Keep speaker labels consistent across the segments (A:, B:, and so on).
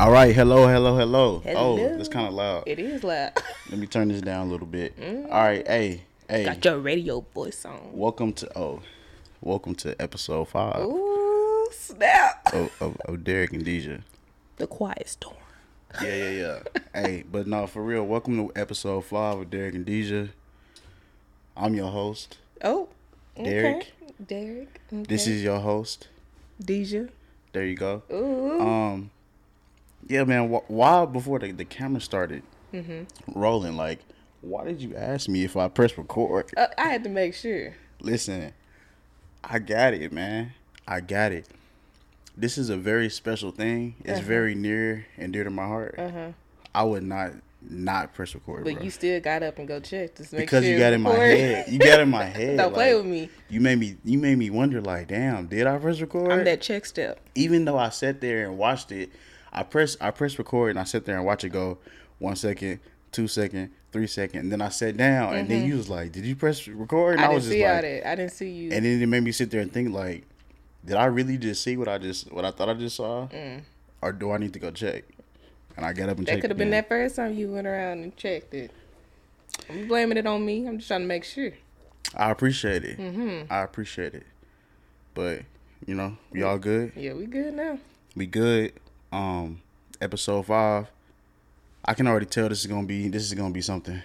A: All right, hello, hello, hello.
B: Hello.
A: Oh, it's kind of loud.
B: It is loud.
A: Let me turn this down a little bit. All right, hey, hey.
B: Got your radio voice on.
A: Welcome to oh, welcome to episode five
B: Ooh, snap.
A: of, of, of Derrick and Deejah.
B: The quiet storm.
A: Yeah, yeah, yeah. hey, but no, for real. Welcome to episode five of Derrick and Deejah. I'm your host.
B: Oh, okay.
A: Derrick.
B: Derrick. Okay.
A: This is your host.
B: Deejah.
A: There you go.
B: Ooh.
A: Um, yeah, man. Wh- why before the, the camera started
B: Mm-hmm.
A: rolling? Like, why did you ask me if I press record?
B: Uh, I had to make sure.
A: Listen, I got it, man. I got it. This is a very special thing. It's
B: Uh-huh.
A: very near and dear to my heart.
B: Uh huh.
A: I would not not press record,
B: But
A: bro.
B: you still got up and go check to make
A: because
B: sure
A: you got in my head. You got in my head.
B: Don't play with me.
A: You made me. You made me wonder. Like, damn, did I press record?
B: I'm that check step.
A: Even though I sat there and watched it, I press. I press record and I sit there and watch it go one second, two second, three second, and then I sat down and then you was like, "Did you press record?" And
B: Mm-hmm. I,
A: I,
B: didn't
A: was just like,
B: that. I didn't see you.
A: and then it made me sit there and think like, did I really just see what I just what I thought I just saw, or do I need to go check? And I got up and
B: Mm. that could have been that first time you went around and checked it. I'm blaming it on me. I'm just trying to make sure.
A: I appreciate it.
B: Mm-hmm.
A: I appreciate it. But you know, we all good.
B: Yeah, we good now.
A: We good. Um, episode five. I can already tell this is gonna be this is gonna be something.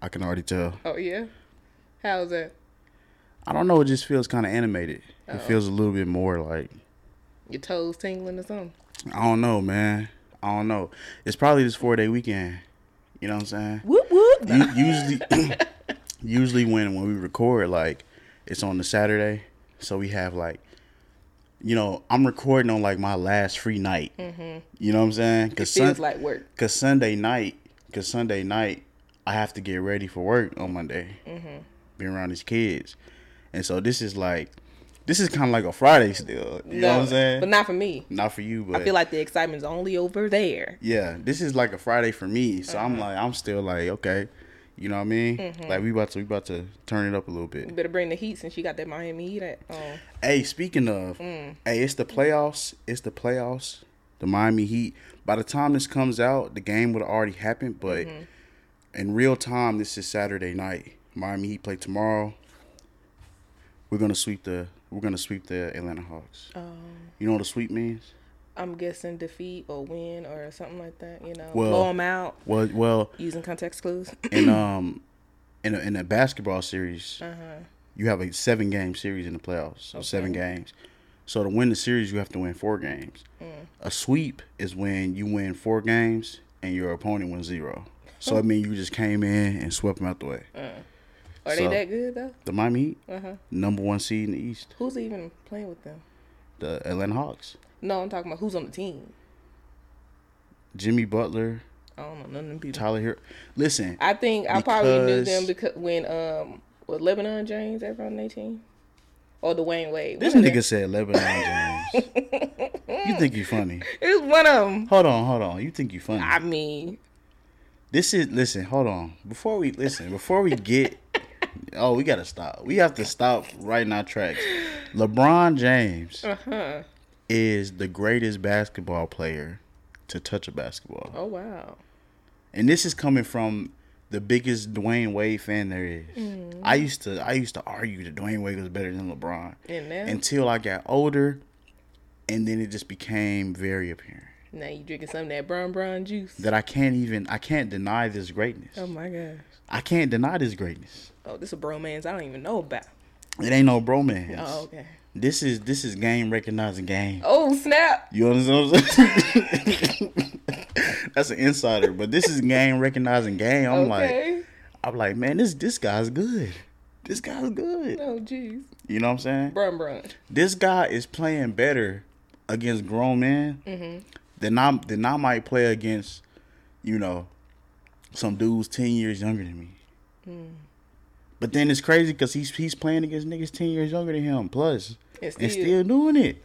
A: I can already tell.
B: Oh yeah. How's that?
A: I don't know. It just feels kind of animated. It
B: Uh-oh.
A: feels a little bit more like
B: Your toes tingling or something?
A: I don't know, man. I don't know. It's probably this four day weekend. You know what I'm saying?
B: Whoop whoop.
A: Usually, usually when when we record, like it's on the Saturday, so we have like, you know, I'm recording on like my last free night. You know what I'm saying?
B: Mm-hmm. It
A: Cause
B: feels
A: Sun-
B: like work.
A: Cause Sunday night, cause Sunday night, I have to get ready for work on Monday.
B: Mm-hmm.
A: Be around these kids, and so this is like, this is kind of like a Friday still. You know what I'm saying?
B: But not for me.
A: Not for you, but
B: I feel like the excitement's only over there.
A: yeah, this is like a Friday for me. So
B: Uh-huh.
A: I'm like, I'm still like, okay, you know what I mean?
B: Mm-hmm.
A: Like we about to, we about to turn it up a little
B: You
A: bit.
B: better bring the heat since you got that Miami Heat at. Oh,
A: Hey, speaking of,
B: Mm.
A: hey, it's the playoffs. It's the playoffs. The Miami Heat. By the time this comes out, the game would have already happened. But
B: Mm-hmm.
A: in real time, this is Saturday night. Miami Heat play tomorrow. We're gonna sweep the. We're gonna sweep the Atlanta Hawks.
B: um,
A: You know what a sweep means?
B: I'm guessing defeat or win or something like that. You know,
A: Well-
B: blow them out
A: Well, well,
B: using context clues.
A: in um, in a, in a basketball series,
B: uh huh.
A: you have a seven game series in the playoffs. So seven games. So to win the series, you have to win four games. A sweep is when you win four games and your opponent wins zero. So I mean, you just came in and swept them out the way.
B: Are
A: So-
B: they that good though?
A: The Miami Heat,
B: Uh huh.
A: number one seed in the East.
B: Who's even playing with them?
A: The Atlanta Hawks.
B: No, I'm talking about who's on the team.
A: Jimmy Butler,
B: I don't know none of them people.
A: Tyler Herro. Listen,
B: I think I probably knew them because when um was Lebanon James ever on their team or Dwyane Wade.
A: this nigga said Lebanon James. you think you're funny?
B: them. It was one of them.
A: Hold on, hold on. You think you're funny?
B: I mean,
A: This is listen. Hold on. Before we listen, before we get, oh, we gotta stop. We have to stop right in our tracks. LeBron James
B: uh huh.
A: Is the greatest basketball player to touch a basketball,
B: Oh wow.
A: and this is coming from the biggest Dwyane Wade fan there is.
B: Mm.
A: I used to, I used to argue that Dwyane Wade was better than LeBron until I got older, and then it just became very apparent
B: now you drinking some of that brown brown juice.
A: that I can't even, I can't deny this greatness.
B: Oh my gosh.
A: I can't deny this greatness.
B: Oh, this a bromance I don't even know about.
A: It ain't no bromance.
B: Oh okay.
A: This is this is game recognizing game.
B: Oh snap.
A: You understand what I'm saying? That's an insider, but this is game recognizing game. I'm like. I'm like, man, this this guy's good. This guy's good.
B: oh jeez.
A: You know what I'm saying?
B: Brown brown.
A: This guy is playing better against grown men
B: Mm-hmm.
A: than I than I might play against, you know, some dudes ten years younger than me.
B: Hmm.
A: But then it's crazy because he's he's playing against niggas ten years younger than him, plus,
B: And
A: and
B: still,
A: still doing it.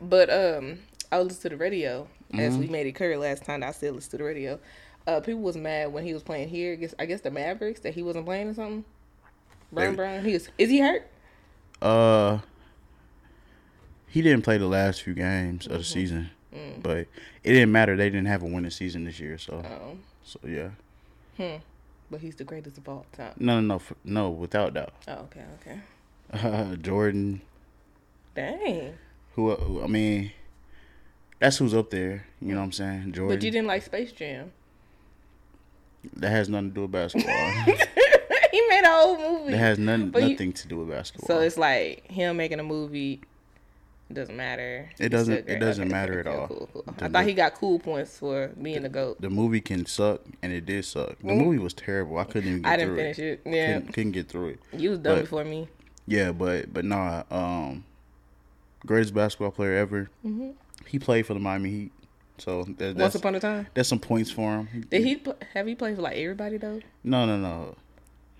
B: But um, I listened to the radio as
A: Mm-hmm.
B: we made it clear last time. I still listened to the radio. Uh, people was mad when he was playing here. I guess I guess the Mavericks that he wasn't playing or something. Brown
A: They-
B: Brown. He was. Is he hurt?
A: Uh, he didn't play the last few games of the
B: Mm-hmm.
A: season. but it didn't matter. They didn't have a winning season this year, so
B: Oh,
A: so yeah. Hmm.
B: but he's the greatest of all time.
A: No, no, no, no, without doubt.
B: Oh, okay, okay.
A: Uh, Jordan,
B: Dang.
A: who, who I mean, that's who's up there. You know what I'm saying? Jordan.
B: But you didn't like Space Jam.
A: that has nothing to do with basketball.
B: he made a whole movie.
A: that has nothing
B: But you-
A: to do with basketball.
B: so it's like him making a movie. It doesn't matter.
A: It doesn't- it doesn't matter at all.
B: Cool, cool.
A: The-
B: I thought he got cool points for being the goat.
A: the movie can suck, and it did suck. The movie was terrible. I couldn't even get
B: Mm-hmm. I didn't
A: through
B: finish
A: it.
B: it. Yeah,
A: Couldn't, couldn't get through it.
B: you was done
A: but-
B: before me.
A: Yeah, but but nah. Um, greatest basketball player ever. He played for the Miami Heat, so that,
B: Mm-hmm. Once upon a time.
A: that's some points for him.
B: Did he have he played for like everybody though?
A: No, no, no.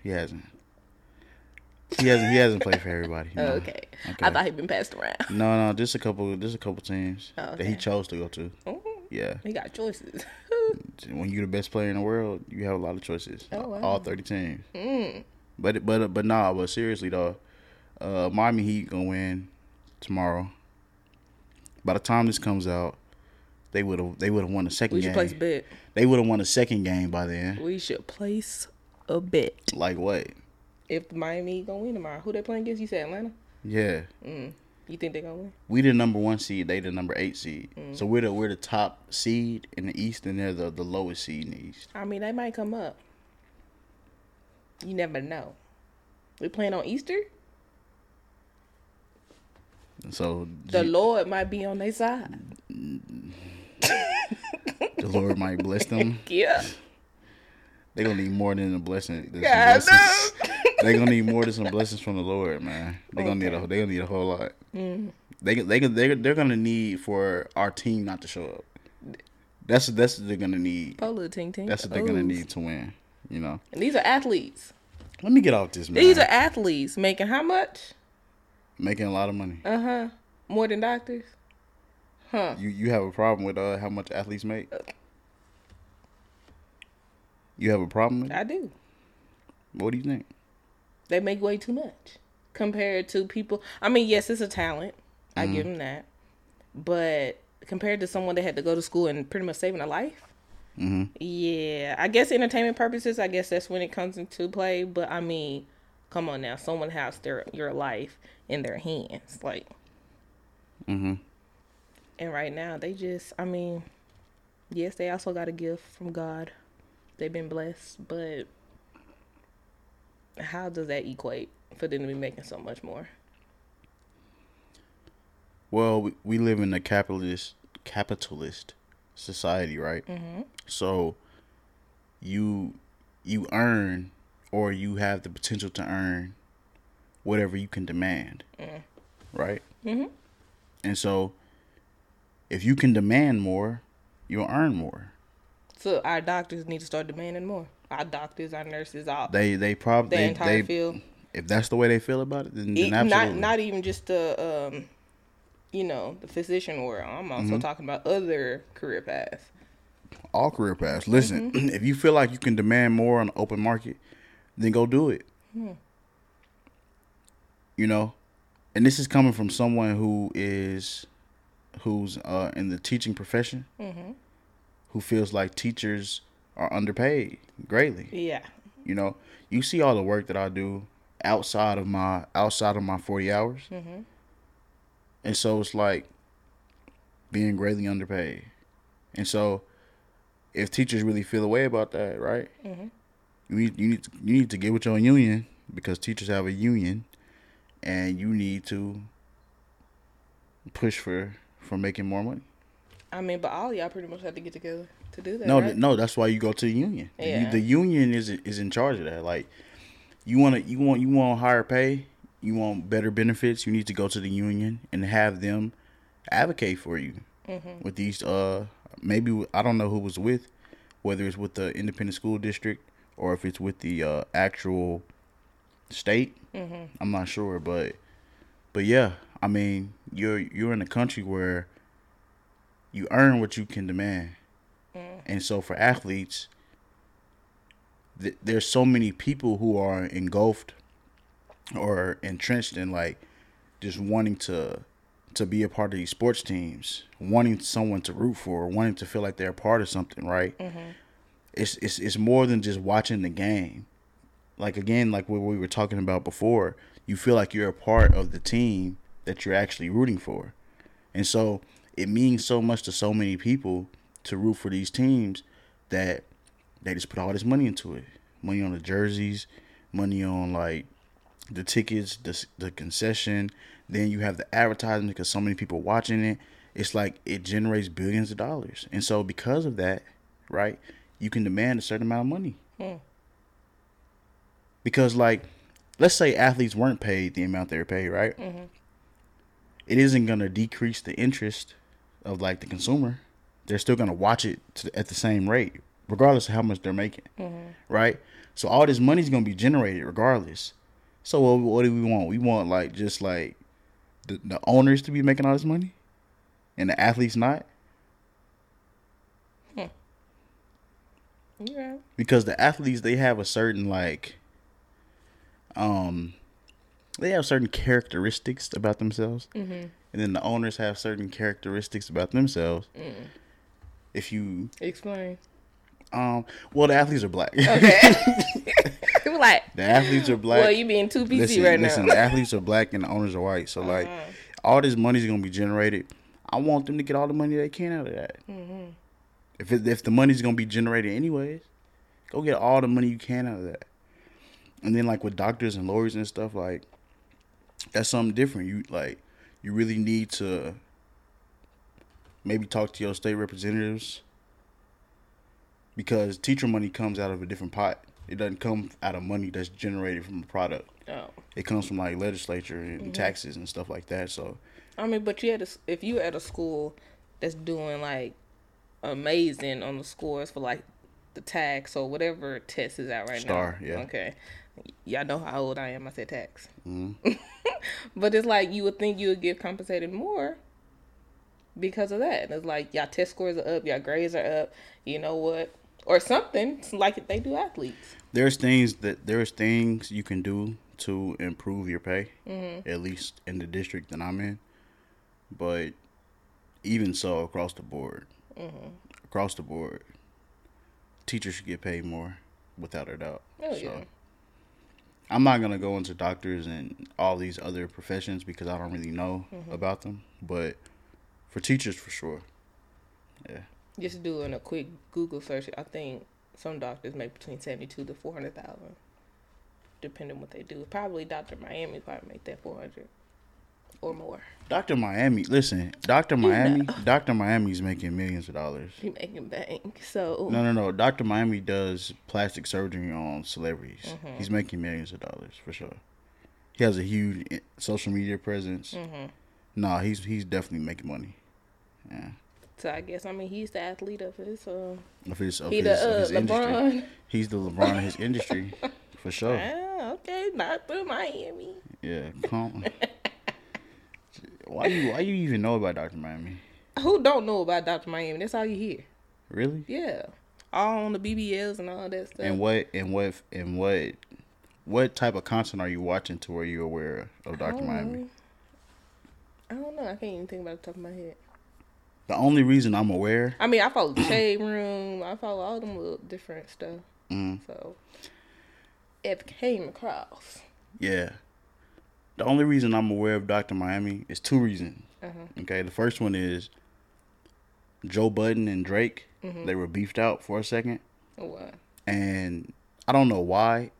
A: He hasn't. He hasn't. He hasn't played for everybody. No.
B: okay.
A: Okay.
B: I thought he'd been passed around.
A: No, no. Just a couple. Just a couple teams
B: Oh,
A: that he chose to go to.
B: Oh,
A: Yeah.
B: he got choices.
A: When you're the best player in the world, you have a lot of choices.
B: Oh, wow.
A: All thirty teams.
B: mm.
A: But but but nah. But seriously though, uh, Miami Heat gonna win tomorrow. By the time this comes out, they would have they would have won the second
B: We should
A: game.
B: place a bet.
A: They would have won the second game by then.
B: We should place a bet.
A: Like what?
B: If Miami gonna win tomorrow, who they playing against? You said Atlanta.
A: Yeah.
B: Mm. You think they gonna win?
A: We the number one seed. They the number eight seed.
B: Mm.
A: So we're the we're the top seed in the East, and they're the, the lowest seed in the East.
B: I mean, they might come up. You never know. We playing on Easter.
A: So
B: The
A: G-
B: Lord might be on their side.
A: the Lord might bless them.
B: Yeah.
A: They gonna need more than a blessing. than some
B: God
A: blessings. they gonna need more than some blessings from the Lord, man. They gonna need a they gonna need a whole lot.
B: Mm.
A: They they they they're gonna need for our team not to show up. That's that's what they're gonna need.
B: Polo ting ting.
A: That's what they're gonna need to win. You know.
B: And these are athletes.
A: Let me get off this man.
B: These are athletes making how much?
A: Making a lot of money.
B: Uh huh. More than doctors. Huh.
A: You you have a problem with uh how much athletes make? You have a problem with it?
B: I do.
A: What do you think?
B: They make way too much compared to people. I mean, yes, it's a talent. I give them that. But compared to someone that had to go to school and pretty much saving a life,
A: Mm-hmm.
B: yeah, I guess entertainment purposes. I guess that's when it comes into play. But I mean, come on now, someone has their your life in their hands, like.
A: Mm-hmm.
B: And right now, they just, I mean, yes, they also got a gift from God. They've been blessed, but how does that equate for them to be making so much more?
A: Well, we, we live in a capitalist capitalist society, right?
B: Mm-hmm.
A: So you you earn or you have the potential to earn whatever you can demand. Right?
B: Mhm.
A: And so if you can demand more, you'll earn more.
B: So our doctors need to start demanding more. Our doctors, our nurses, all
A: They they probably
B: the
A: they,
B: entire
A: they
B: field.
A: if that's the way they feel about it, then, then
B: not
A: absolutely.
B: not even just the um, you know, the physician world. I'm also
A: Mm-hmm.
B: talking about other career paths.
A: all career paths. Listen,
B: Mm-hmm.
A: if you feel like you can demand more on the open market, then go do it.
B: Hmm.
A: You know, and this is coming from someone who is who's uh, in the teaching profession,
B: Mm-hmm.
A: who feels like teachers are underpaid greatly.
B: Yeah.
A: You know, you see all the work that I do outside of my outside of my forty hours,
B: Mm-hmm.
A: and so it's like being greatly underpaid. And so, if teachers really feel a way about that, right?
B: Mhm.
A: You need you need to, you need to get with your union because teachers have a union, and you need to push for for making more money.
B: I mean, but all y'all pretty much have to get together to do that.
A: No,
B: right?
A: no, that's why you go to the union. The u- The, union is is in charge of that. Like, you want to you want you want higher pay, you want better benefits. You need to go to the union and have them advocate for you
B: Mm-hmm.
A: with these. Uh, maybe I don't know who was with, whether it's with the independent school district or if it's with the uh, actual state.
B: Mm-hmm.
A: I'm not sure, but but yeah, I mean, you're you're in a country where you earn what you can demand, and so for athletes, th- there's so many people who are engulfed or entrenched in like just wanting to to be a part of these sports teams, wanting someone to root for, wanting to feel like they're a part of something, right? Mm-hmm. It's it's it's more than just watching the game. Like again, like what we were talking about before, you feel like you're a part of the team that you're actually rooting for, and so it means so much to so many people to root for these teams that they just put all this money into it, money on the jerseys, money on like the tickets, the the concession. Then you have the advertising because so many people watching it. It's like it generates billions of dollars, and so because of that, right, you can demand a certain amount of money. Hmm. Because like, let's say athletes weren't paid the amount they were paid, right? Mm-hmm. It isn't gonna decrease the interest of like the consumer. They're still gonna watch it to, at the same rate, regardless of how much they're making, mm-hmm. right? So all this money's gonna be generated regardless. So what, what do we want? We want like just like the, the owners to be making all this money, and the athletes not. Hmm. Yeah. Because the athletes they have a certain like, um, they have certain characteristics about themselves, mm-hmm. and then the owners have certain characteristics about themselves. Mm. If you
B: explain.
A: Um. Well, the athletes are black. Okay. like the athletes are black.
B: Well, you being too PC
A: listen,
B: right
A: listen, now. Listen, the athletes are black and the owners are white. So uh-huh. like, all this money's gonna be generated. I want them to get all the money they can out of that. Mm-hmm. If it, if the money's gonna be generated anyways, go get all the money you can out of that. And then like with doctors and lawyers and stuff, like that's something different. You like you really need to maybe talk to your state representatives because teacher money comes out of a different pot. It doesn't come out of money that's generated from a product. Oh. It comes from like legislature and mm-hmm. taxes and stuff like that. So.
B: I mean, but you had a, if you at a school that's doing like amazing on the scores for like the tax or whatever test is out right
A: STAAR,
B: now.
A: yeah.
B: Okay. Y'all know how old I am. I said tax. Mm-hmm. but it's like you would think you would get compensated more because of that. And it's like y'all test scores are up, y'all grades are up. You know what? or something like they do athletes.
A: There's things that there's things you can do to improve your pay, mm-hmm. at least in the district that I'm in. But even so, across the board, mm-hmm. across the board, teachers should get paid more, without a doubt. Oh so, yeah. I'm not gonna go into doctors and all these other professions because I don't really know mm-hmm. about them, but for teachers, for sure, yeah.
B: Just doing a quick Google search, I think some doctors make between seventy two to four hundred thousand, depending what they do. Probably Doctor Miami probably make that four hundred or more.
A: Doctor Miami, listen, Doctor Miami, Doctor Miami's making millions of dollars.
B: He making bank. So
A: no, no, no. Doctor Miami does plastic surgery on celebrities. Mm-hmm. He's making millions of dollars for sure. He has a huge social media presence. Mm-hmm. No, nah, he's he's definitely making money. Yeah.
B: So I guess I mean he's the athlete of his uh
A: of his of he his, the, uh, his industry. He's the LeBron of his industry for sure.
B: Ah, okay, not through Miami.
A: Yeah, come. why you why you even know about Dr. Miami?
B: Who don't know about Dr. Miami? That's all you hear.
A: Really?
B: Yeah. All on the BBLs and all that stuff.
A: And what and what and what what type of content are you watching to where you're aware of Dr. Miami?
B: Know. I don't know. I can't even think about the top of my head.
A: The only reason I'm aware.
B: I mean, I follow the Shade Room. I follow all them little different stuff. Mm. So, it came across.
A: Yeah. The only reason I'm aware of Dr. Miami is two reasons. Uh-huh. Okay. The first one is Joe Budden and Drake. Mm-hmm. They were beefed out for a second.
B: Why?
A: And I don't know why.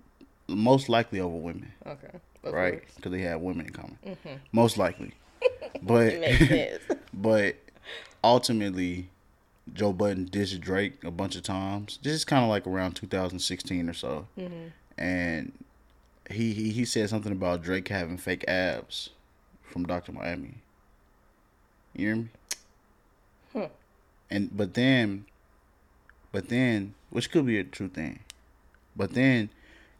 A: Most likely over women.
B: Okay.
A: Of right? Because they had women in common. Mm-hmm. Most likely. but but ultimately, Joe Budden dissed Drake a bunch of times. This is kind of like around 2016 or so, mm-hmm. and he, he he said something about Drake having fake abs from Doctor Miami. You hear me? Huh. And but then, but then, which could be a true thing, but then,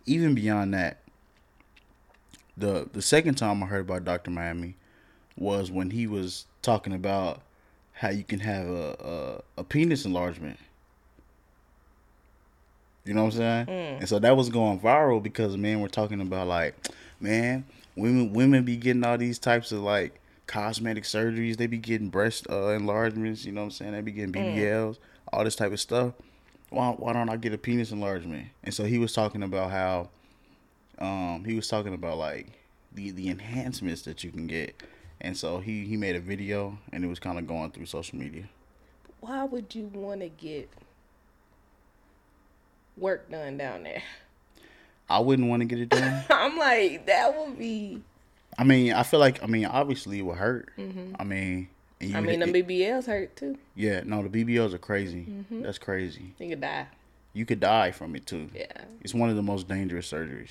A: even beyond that, the the second time I heard about Doctor Miami was when he was talking about how you can have a, a, a penis enlargement. You know what I'm saying? Mm. And so that was going viral because men were talking about like, man, women women be getting all these types of like cosmetic surgeries. They be getting breast uh, enlargements. You know what I'm saying? They be getting BBLs, all this type of stuff. Why why don't I get a penis enlargement? And so he was talking about how, um, he was talking about like the the enhancements that you can get. And so he he made a video and it was kind of going through social media.
B: Why would you want to get work done down there?
A: I wouldn't want to get it done.
B: I'm like, that would be.
A: I mean, I feel like I mean, obviously it would hurt. I mean,
B: Mm-hmm. I mean, the
A: it-
B: BBLs hurt too.
A: yeah, no, the BBLs are crazy.
B: Mm-hmm.
A: That's crazy.
B: You could die.
A: You could die from it too.
B: Yeah.
A: It's one of the most dangerous surgeries.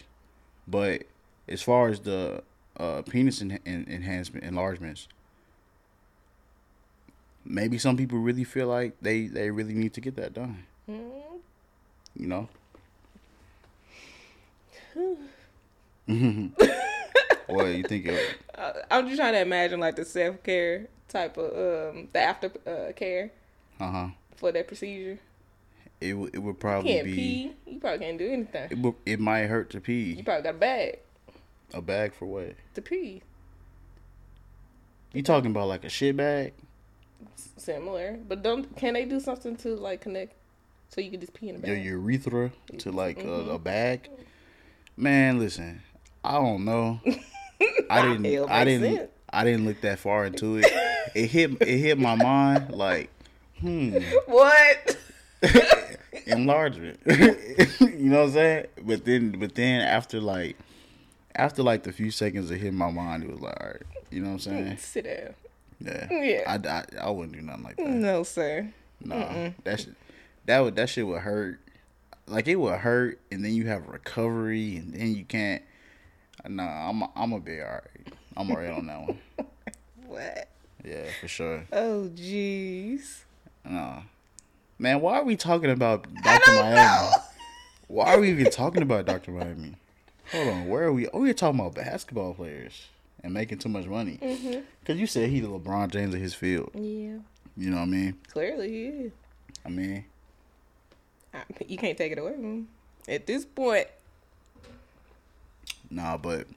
A: But as far as the uh, penis en- en- enhancement enlargements, maybe some people really feel like they they really need to get that done.
B: Mm-hmm.
A: You know. what you think? It,
B: I'm just trying to imagine like the self care type of um the after uh, care
A: uh huh.
B: for that procedure.
A: It would it would
B: You
A: probably
B: can't
A: be.
B: pee. You probably can't do anything.
A: It, it might hurt to pee.
B: You probably got a bag
A: A bag for what?
B: to pee.
A: You talking about like a shit bag?
B: Similar, but don't can they do something to like connect so you can just pee in
A: a
B: bag.
A: Your urethra to like
B: Mm-hmm.
A: a, a bag? Man, listen, I don't know. I didn't. I didn't.
B: sense.
A: I didn't look that far into it. It hit. It hit my mind like, hmm,
B: What?
A: enlargement. you know what I'm saying? But then, but then after like, after like the few seconds it hit my mind, it was like, all right, you know what I'm saying?
B: Sit down.
A: Yeah.
B: Yeah.
A: I, I, I wouldn't do nothing like that.
B: No, sir.
A: Nah, that shit, that would that shit would hurt. Like it would hurt, and then you have recovery, and then you can't. Nah, I'm I'm gonna be alright. I'm alright on that one.
B: What?
A: Yeah, for sure.
B: Oh, jeez.
A: Nah, man, why are we talking about Doctor Miami? Why are we even talking about Doctor Miami? Hold on, where are we? Oh, we're talking about basketball players and making too much money. Mm-hmm. Cause you said he's the LeBron James of his field.
B: Yeah.
A: You know what I mean?
B: Clearly, he is.
A: I mean,
B: you can't take it away from. At this point,
A: Nah, but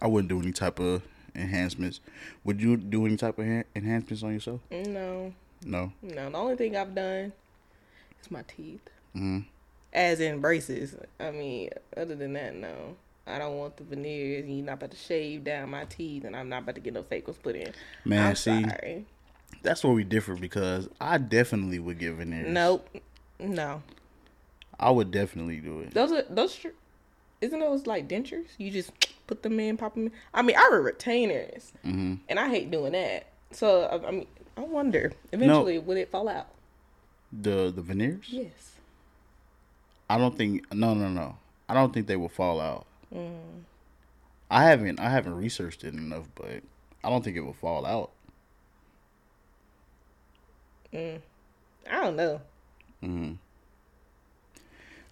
A: I wouldn't do any type of enhancements. Would you do any type of en- enhancements on yourself?
B: no.
A: No.
B: No, the only thing I've done is my teeth.
A: Mhm.
B: As in braces. I mean, other than that, no. I don't want the veneers. You're not about to shave down my teeth, and I'm not about to get no fake ones put in.
A: Man,
B: I'm
A: see,
B: sorry.
A: that's where we differ because I definitely would get veneers.
B: Nope. No.
A: I would definitely do it.
B: Those are those. Isn't those like dentures? You just put them in, pop them in. I mean, I wear retainers,
A: hmm
B: and I hate doing that. So I, I mean, I wonder eventually would it fall out?
A: The the veneers?
B: Yes.
A: I don't think. No, no, no. I don't think they will fall out.
B: Mm.
A: I haven't. I haven't researched it enough, but I don't think it will fall out.
B: I don't know.
A: Hmm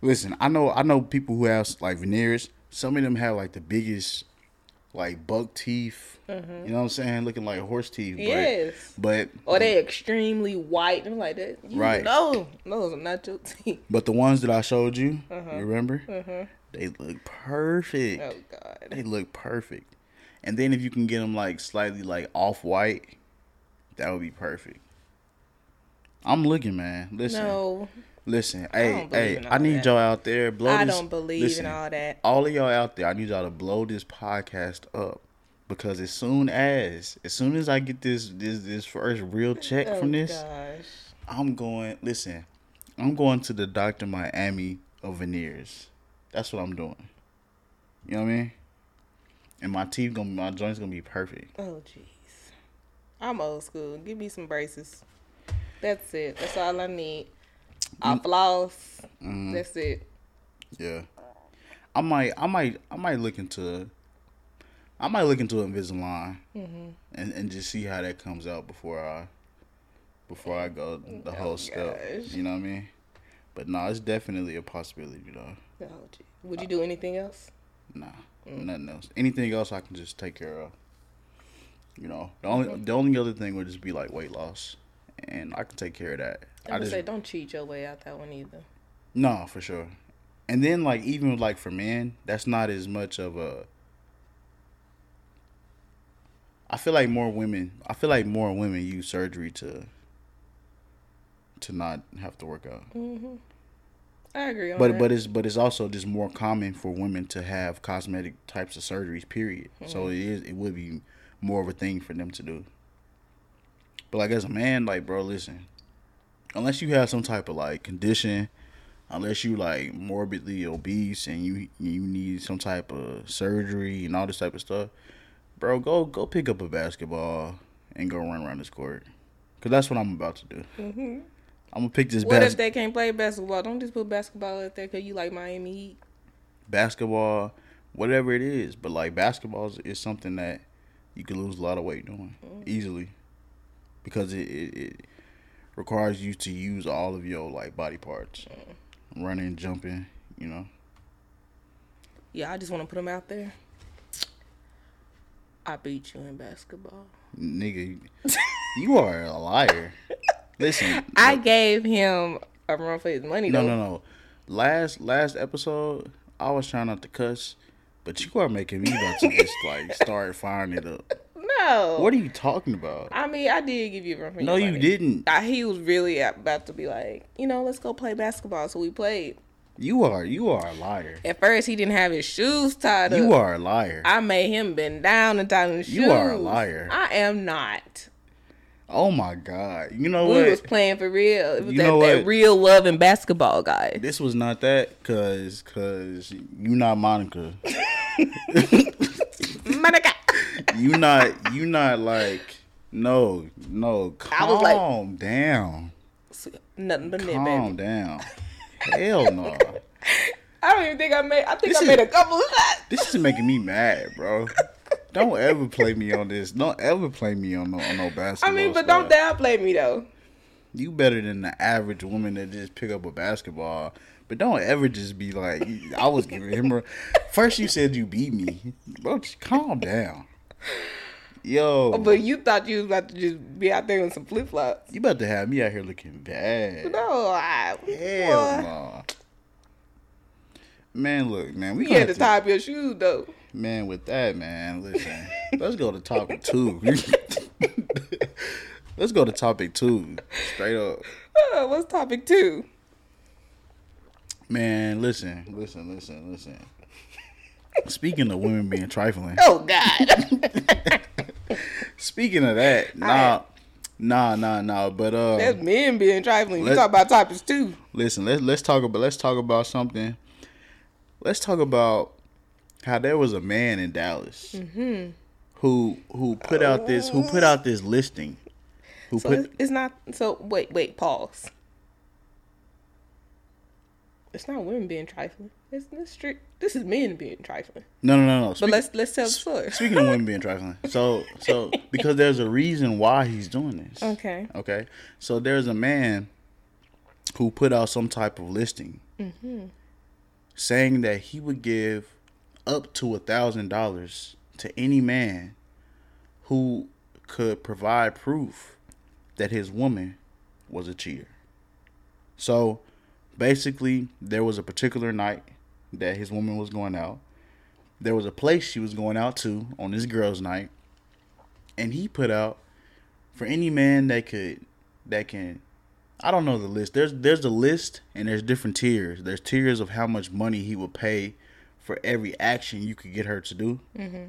A: Listen, I know. I know people who have like veneers. Some of them have like the biggest, like buck teeth. You know what I'm saying? Looking like horse teeth. but-
B: Yes.
A: But
B: Or they extremely white and like that. You
A: Right.
B: No, those are not your teeth.
A: but the ones that I showed you,
B: Uh-huh.
A: you remember? They look perfect.
B: Oh God.
A: They look perfect. And then if you can get them like slightly like off white, that would be perfect. I'm looking, man. Listen,
B: No,
A: listen. Hey, hey,
B: all
A: I need
B: that.
A: y'all out there. Blow
B: I
A: this.
B: don't believe
A: listen,
B: in all that.
A: all of y'all out there, I need y'all to blow this podcast up because as soon as, as soon as I get this this this first real check
B: Oh
A: from this,
B: gosh.
A: I'm going. Listen, I'm going to the Doctor Miami of veneers. That's what I'm doing. You know what I mean? And my teeth gonna, my joints gonna be perfect.
B: Oh jeez. I'm old school. Give me some braces. That's it. That's all I need. I floss.
A: Mm-hmm.
B: That's it.
A: Yeah. I might, I might, I might look into, I might look into Invisalign
B: Mm-hmm.
A: and and just see how that comes out before I, before I go the whole step.
B: Oh.
A: You know what I mean? But no, it's definitely a possibility, though.
B: Oh. Would you do anything else?
A: Nah,
B: Mm.
A: nothing else. Anything else I can just take care of. You know, the only the only other thing would just be like weight loss, and I can take care of that.
B: I
A: I just
B: say don't cheat your way out that one either.
A: no for sure. And then like even like for men, that's not as much of a. I feel like more women. I feel like more women use surgery to to not have to work out. Mm-hmm.
B: I agree on
A: But
B: that.
A: but it's but it's also just more common for women to have cosmetic types of surgeries. Period. So mm-hmm. it is it would be more of a thing for them to do. But like as a man, like bro, listen, unless you have some type of like condition, unless you like morbidly obese and you you need some type of surgery and all this type of stuff, bro, go go pick up a basketball and go run around this court, cause that's what I'm about to do. Mm-hmm. I'm gonna pick this
B: what
A: bas-
B: if they can't play basketball? Don't just put basketball out there because you like Miami Heat.
A: basketball, whatever it is. But like basketball is, is something that you can lose a lot of weight doing mm-hmm. easily because it, it, it requires you to use all of your like body parts, mm. running, jumping. You know,
B: Yeah, I just want to put them out there. I beat you in basketball.
A: nigga, you are a liar. Listen,
B: I gave him a run for his money.
A: no,
B: though.
A: no, no. Last last episode, I was trying not to cuss, but you are making me about to just like start firing it up.
B: No.
A: What are you talking about?
B: I mean, I did give you a run for
A: No, you
B: money.
A: didn't.
B: I, he was really about to be like, you know, let's go play basketball. So we played.
A: You are you are a liar.
B: At first, he didn't have his shoes tied up.
A: You are a liar.
B: I made him bend down and tie his shoes.
A: You are a liar.
B: I am not.
A: Oh my god. You know
B: We
A: what?
B: was playing for real. It was
A: You
B: that,
A: know
B: that real love and basketball, guy.
A: this was not that cuz cuz you not Monica.
B: Monica.
A: You not you not like no, no.
B: I was like-
A: Calm down.
B: Nothing but
A: Calm
B: baby.
A: down. Hell no.
B: I don't even think I made. I think
A: This
B: I
A: is-
B: made a couple of shots.
A: This is making me mad, bro. Don't ever play me on this. Don't ever play me on no on no basketball.
B: I mean, but
A: stuff.
B: don't downplay me though.
A: you better than the average woman that just pick up a basketball. But don't ever just be like, I was giving him a. First, you said you beat me. Bro, just calm down. Yo,
B: But you thought you was about to just be out there with some flip flops.
A: you about to have me out here looking bad.
B: No, I.
A: Hell no. Man, look, man, we
B: You had to
A: to,
B: tie up your shoes though.
A: man with that, man. Listen, let's go to topic two. let's go to topic two, straight up.
B: Uh, what's topic two?
A: Man, listen, listen, listen, listen. Speaking of women being trifling,
B: Oh God,
A: speaking of that, nah, nah, nah, nah. But
B: that's
A: uh,
B: men being trifling.
A: Let-
B: talk about topics too.
A: listen, let's let's talk about let's talk about something. Let's talk about how there was a man in Dallas
B: Mm-hmm.
A: who who put out this who put out this listing. Who
B: So
A: put
B: it's, not. So wait, wait, pause. It's not women being trifling. It's this strict. This is men being trifling.
A: no no no no.
B: But let's let's tell the story.
A: Speaking of women being trifling, so so because there's a reason why he's doing this.
B: Okay.
A: Okay. So there's a man who put out some type of listing mm-hmm. saying that he would give up to a thousand dollars to any man who could provide proof that his woman was a cheater. So basically, there was a particular night that his woman was going out. There was a place she was going out to on this girl's night. And he put out for any man that could that can I don't know the list. There's there's a list and there's different tiers. There's tiers of how much money he would pay for every action you could get her to do. Mm-hmm.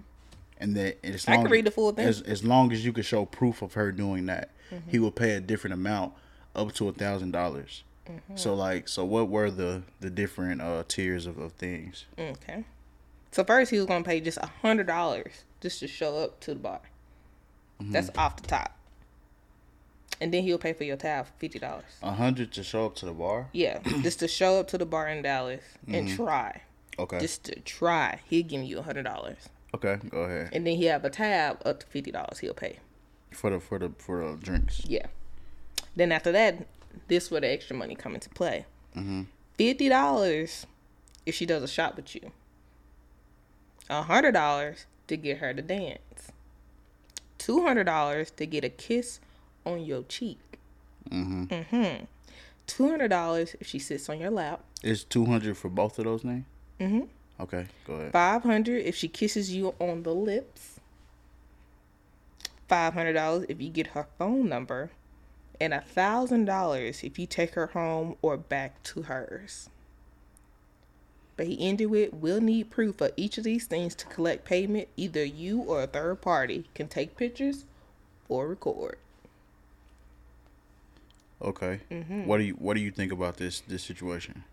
A: And that as
B: I can read the full thing.
A: As, as long as you could show proof of her doing that,
B: Mm-hmm.
A: he would pay a different amount, up to a thousand dollars.
B: Mm-hmm.
A: So like, so what were the the different uh tiers of, of things?
B: Okay. So first he was gonna pay just a hundred dollars just to show up to the bar. That's off the top. And then he'll pay for your tab fifty dollars.
A: A hundred to show up to the bar.
B: Yeah, just to show up to the bar in Dallas and try.
A: Okay.
B: Just to try, he'll give you a hundred dollars.
A: okay. Go ahead.
B: And then he have a tab up to fifty dollars he'll pay.
A: For the for the for the drinks.
B: Yeah. Then after that, this where the extra money come into play. Fifty dollars if she does a shot with you. A hundred dollars to get her to dance. Two hundred dollars to get a kiss on your cheek. Mm-hmm. Two hundred dollars if she sits on your lap.
A: Is two hundred for both of those names? Mm-hmm. Okay. Go ahead.
B: Five hundred if she kisses you on the lips. five hundred dollars if you get her phone number, and a thousand dollars if you take her home or back to hers. But he ended with, "We'll need proof of each of these things to collect payment. Either you or a third party can take pictures or record."
A: Okay.
B: Mm-hmm.
A: What do you What do you think about this this situation?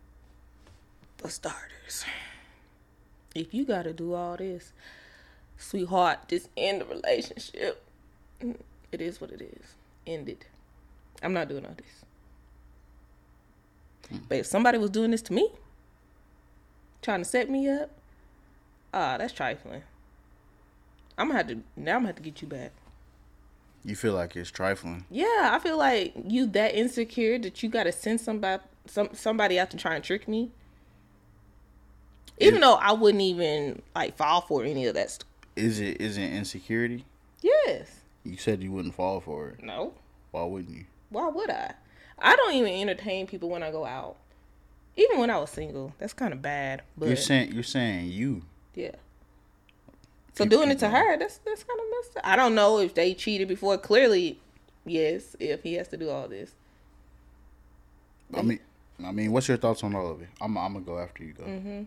B: For starters, if you got to do all this, sweetheart, just end the relationship. It is what it is. End it. I'm not doing all this. But if somebody was doing this to me, trying to set me up, ah, that's trifling. I'm gonna have to now. I'm gonna have to get you back.
A: You feel like it's trifling.
B: Yeah, I feel like you that insecure that you gotta send somebody some somebody out to try and trick me. Even though I wouldn't even like fall for any of that. St-
A: Is it is it insecurity?
B: yes.
A: You said you wouldn't fall for it.
B: No.
A: Why wouldn't you?
B: Why would I? I don't even entertain people when I go out. Even when I was single, that's kind of bad. But
A: You're saying you're saying you.
B: yeah. So doing it to her, that's that's kind of messed up. I don't know if they cheated before. Clearly, yes. If he has to do all this,
A: I mean, I mean, what's your thoughts on all of it? I'm I'm gonna go after you go.
B: Mm-hmm.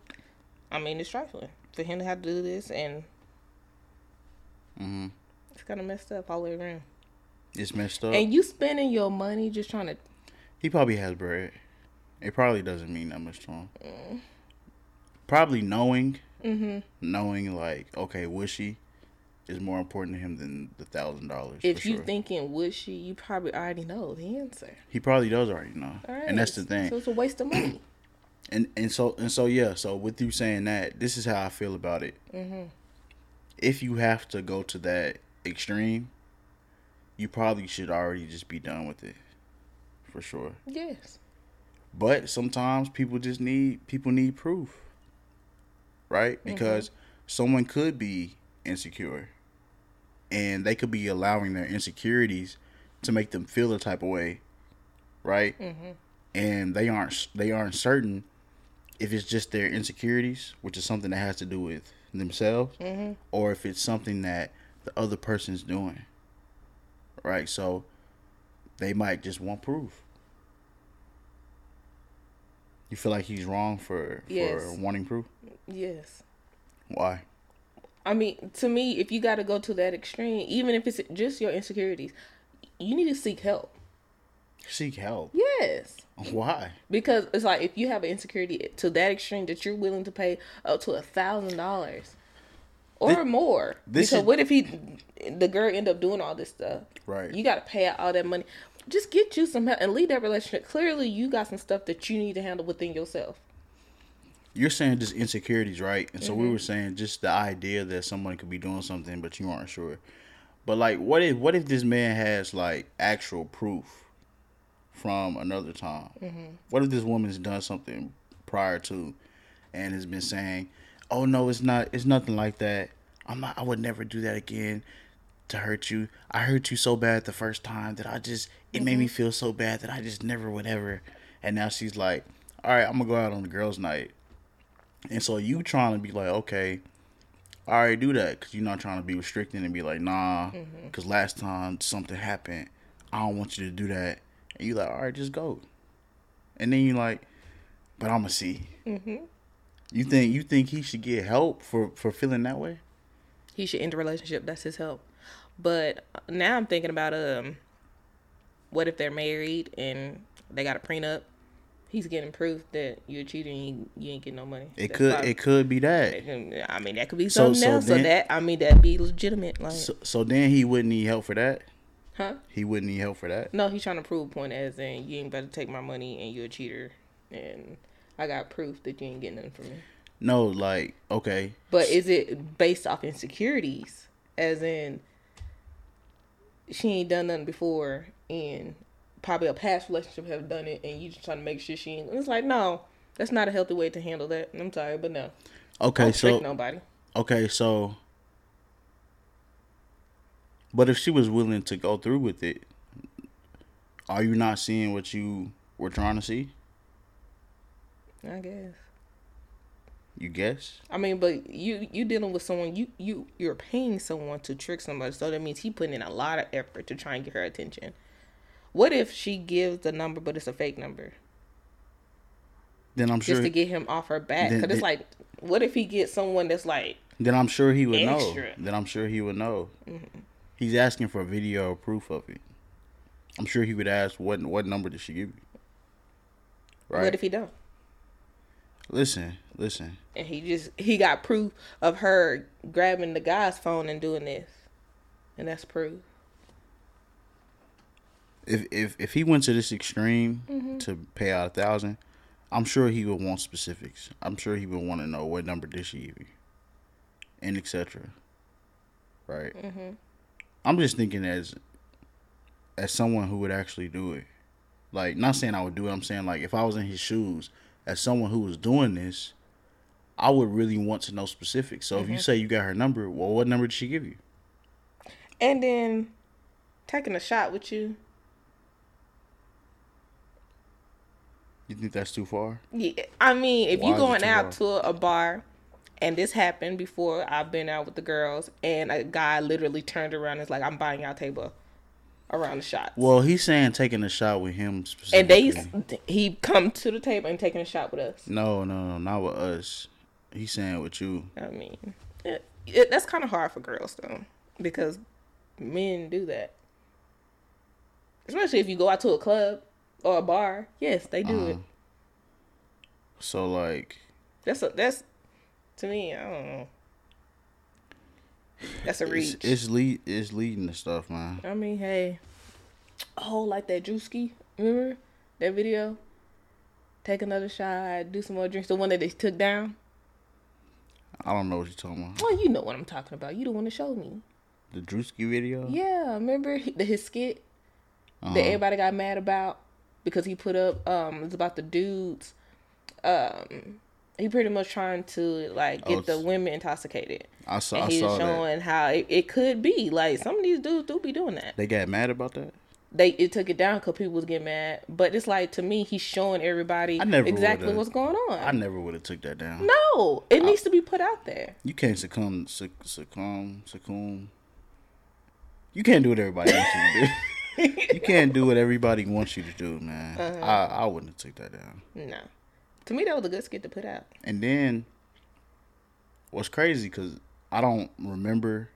B: I mean, it's trifling for him to have to do this, and
A: mm-hmm.
B: it's kind of messed up all the way around.
A: It's messed up.
B: And you spending your money just trying to.
A: He probably has bread. It probably doesn't mean that much to him.
B: Mm.
A: Probably knowing,
B: Mm-hmm.
A: knowing like, okay, wishy is more important to him than the thousand dollars.
B: If
A: for
B: you
A: sure.
B: thinking would she, you probably already know the answer.
A: he probably does already know,
B: right.
A: and that's the thing.
B: So it's a waste of money.
A: and and so and so yeah. So with you saying that, this is how I feel about it.
B: mm-hmm.
A: If you have to go to that extreme, you probably should already just be done with it, for sure.
B: Yes.
A: But sometimes people just need people need proof. Right? Because someone could be insecure and they could be allowing their insecurities to make them feel a type of way. Right?
B: Mm-hmm.
A: And they aren't they aren't certain if it's just their insecurities, which is something that has to do with themselves,
B: Mm-hmm.
A: or if it's something that the other person's doing. Right? So they might just want proof. You feel like he's wrong for for
B: Yes.
A: wanting proof?
B: Yes.
A: Why?
B: I mean, to me, if you got to go to that extreme, even if it's just your insecurities, you need to seek help.
A: Seek help.
B: Yes.
A: Why?
B: Because it's like if you have an insecurity to that extreme that you're willing to pay up to a thousand dollars or
A: Thi-
B: more.
A: this
B: because
A: is-
B: what if he, the girl, end up doing all this stuff?
A: Right.
B: You got to pay out all that money. Just get you some help and leave that relationship. Clearly, you got some stuff that you need to handle within yourself.
A: You're saying just insecurities, right? And so
B: Mm-hmm.
A: we were saying just the idea that someone could be doing something but you aren't sure. But like what if what if this man has like actual proof from another time?
B: Mm-hmm.
A: What if this woman's done something prior to and has been saying, "Oh no, it's not it's nothing like that. I'm not I would never do that again." To hurt you, I hurt you so bad the first time that I just it made me
B: Mm-hmm.
A: feel so bad that I just never would ever. And now she's like, "All right, I'm gonna go out on the girls' night." And so you trying to be like, okay, all right, do that because you're not trying to be restricting and be like, nah, because last time something happened, I don't want you to do that. And you like, all right, just go. And then you like, but I'm gonna see.
B: Mm-hmm.
A: You think you think he should get help for for feeling that way?
B: He should end the relationship. That's his help. But now I'm thinking about um, what if they're married and they got a prenup? He's getting proof that you're cheating. You, you ain't getting no money.
A: It
B: That's
A: could
B: probably-
A: it could be that.
B: I mean, that could be
A: So-
B: something
A: so
B: else.
A: then-
B: so that I mean, that'd be legitimate. Like,
A: So, so then he wouldn't need help for that.
B: huh?
A: He wouldn't need help for that.
B: No, he's trying to prove a point as in you ain't better take my money and you're a cheater, and I got proof that you ain't getting nothing from me.
A: No, like okay,
B: But is it based off insecurities? As in, she ain't done nothing before, and probably a past relationship have done it, and you just trying to make sure she ain't. It's like no, that's not a healthy way to handle that. I'm sorry, but no,
A: okay,
B: don't
A: so
B: nobody.
A: Okay, so but if she was willing to go through with it, are you not seeing what you were trying to see?
B: I guess
A: You guess?
B: I mean, but you you dealing with someone you you you're paying someone to trick somebody, so that means he putting in a lot of effort to try and get her attention. What if she gives the number, but it's a fake number,
A: Then I'm sure.
B: just to get him off her back?
A: Then-
B: Because it's
A: then-
B: like, what if he gets someone that's like,
A: Then I'm sure he would
B: Extra.
A: know. Then I'm sure he would know.
B: Mm-hmm.
A: He's asking for video proof of it. I'm sure he would ask what what number did she give you? Right.
B: what if he don't?
A: Listen, listen.
B: And he just he got proof of her grabbing the guy's phone and doing this, and that's proof.
A: If if if he went to this extreme
B: Mm-hmm.
A: to pay out a thousand, I'm sure he would want specifics. I'm sure he would want to know what number did she give you, and etc. Right.
B: Mm-hmm.
A: I'm just thinking as as someone who would actually do it. Like, not saying I would do it. I'm saying like if I was in his shoes, as someone who was doing this, I would really want to know specifics. So if you mm-hmm. say you got her number, well, what number did she give you?
B: And then taking a shot with you.
A: You think that's too far?
B: Yeah, I mean, if
A: Why
B: you going out
A: hard?
B: to a bar, and this happened before I've been out with the girls, and a guy literally turned around and is like, "I'm buying y'all table around the shots."
A: Well, he's saying taking a shot with him
B: and they he come to the table and taking a shot with us.
A: No, no, no, not with us. He's saying with you.
B: I mean, it, it, that's kind of hard for girls though, because men do that. Especially if you go out to a club or a bar. Yes, they do it.
A: Uh-huh. So like,
B: That's a, that's to me. I don't know. That's a
A: it's,
B: reach.
A: it's lead, it's leading to stuff, man.
B: I mean, hey. Oh, like that Drewski. Remember that video? Take another shot, do some more drinks. The one that they took down.
A: I don't know what you're talking about.
B: Well, you know what I'm talking about. You the one that showed me.
A: The Drewski video.
B: Yeah, remember he- the his skit
A: Uh-huh.
B: that everybody got mad about because he put up um it's about the dudes. Um, he pretty much trying to like get
A: Oh,
B: the women intoxicated,
A: I saw.
B: and
A: I
B: he
A: saw
B: was
A: that.
B: showing how it, it could be. Like some of these dudes do be doing that.
A: They got mad about that.
B: they it took it down because people was getting mad. But it's like to me, he's showing everybody
A: I never
B: exactly what's going on.
A: I never would have took that down.
B: no, it needs to be put out there.
A: You can't succumb, suc- succumb, succumb. You can't do what everybody wants you to do. you can't do what everybody wants you to do, man.
B: Uh-huh.
A: I I wouldn't have took that down.
B: No, to me that was a good skit to put out.
A: And then, what's crazy because I don't remember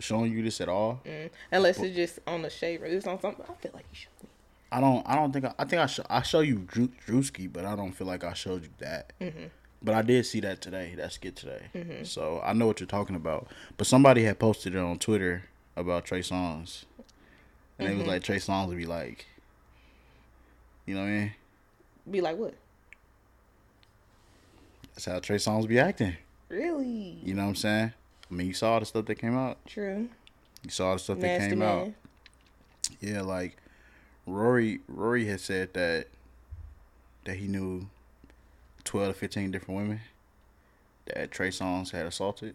A: showing you this at all.
B: Mm. Unless it's just on the shaver, it's on something. I feel like you showed me.
A: I don't. I don't think. I, I think I show. I show you Drew, Drewski, but I don't feel like I showed you that.
B: Mm-hmm.
A: But I did see that today. That skit today. So I know what you're talking about. But somebody had posted it on Twitter about Trey Songz, and
B: Mm-hmm.
A: it was like Trey Songz would be like, you know what I mean?
B: Be like what?
A: That's how Trey Songz be acting.
B: Really?
A: You know what I'm saying? I mean, you saw the stuff that came out.
B: True.
A: You saw the stuff that
B: Nasty
A: came out. Yeah, like Rory Rory had said that that he knew twelve to fifteen different women that Trey Songz had assaulted.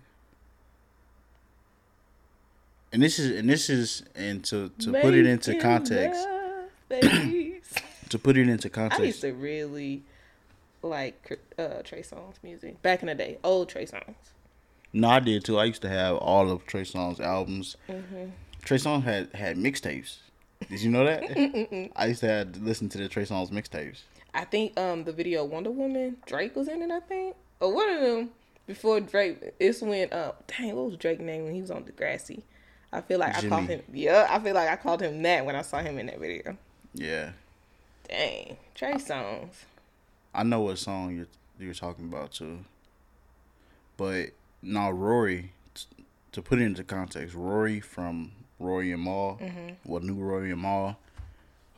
A: And this is and this is and to, to put it into context
B: love,
A: to put it into context.
B: I used to really like uh, Trey Songz music back in the day. Old Trey Songz.
A: No, I did too. I used to have all of Trey Songz albums.
B: Mm-hmm.
A: Trey Songz had had mixtapes. Did you know that? I used to have to listen to the Trey Songz mixtapes.
B: I think um the video Wonder Woman Drake was in it. I think or one of them before Drake. It's when uh dang what was Drake's name when he was on Degrassi. I feel like I called him yeah. I feel like I called him that when I saw him in that video.
A: Yeah.
B: Dang Trey Songz.
A: I know what song you're you're talking about too. But now Rory, t- to put it into context, Rory from Rory and Mal, mm-hmm. well, new Rory and Mal,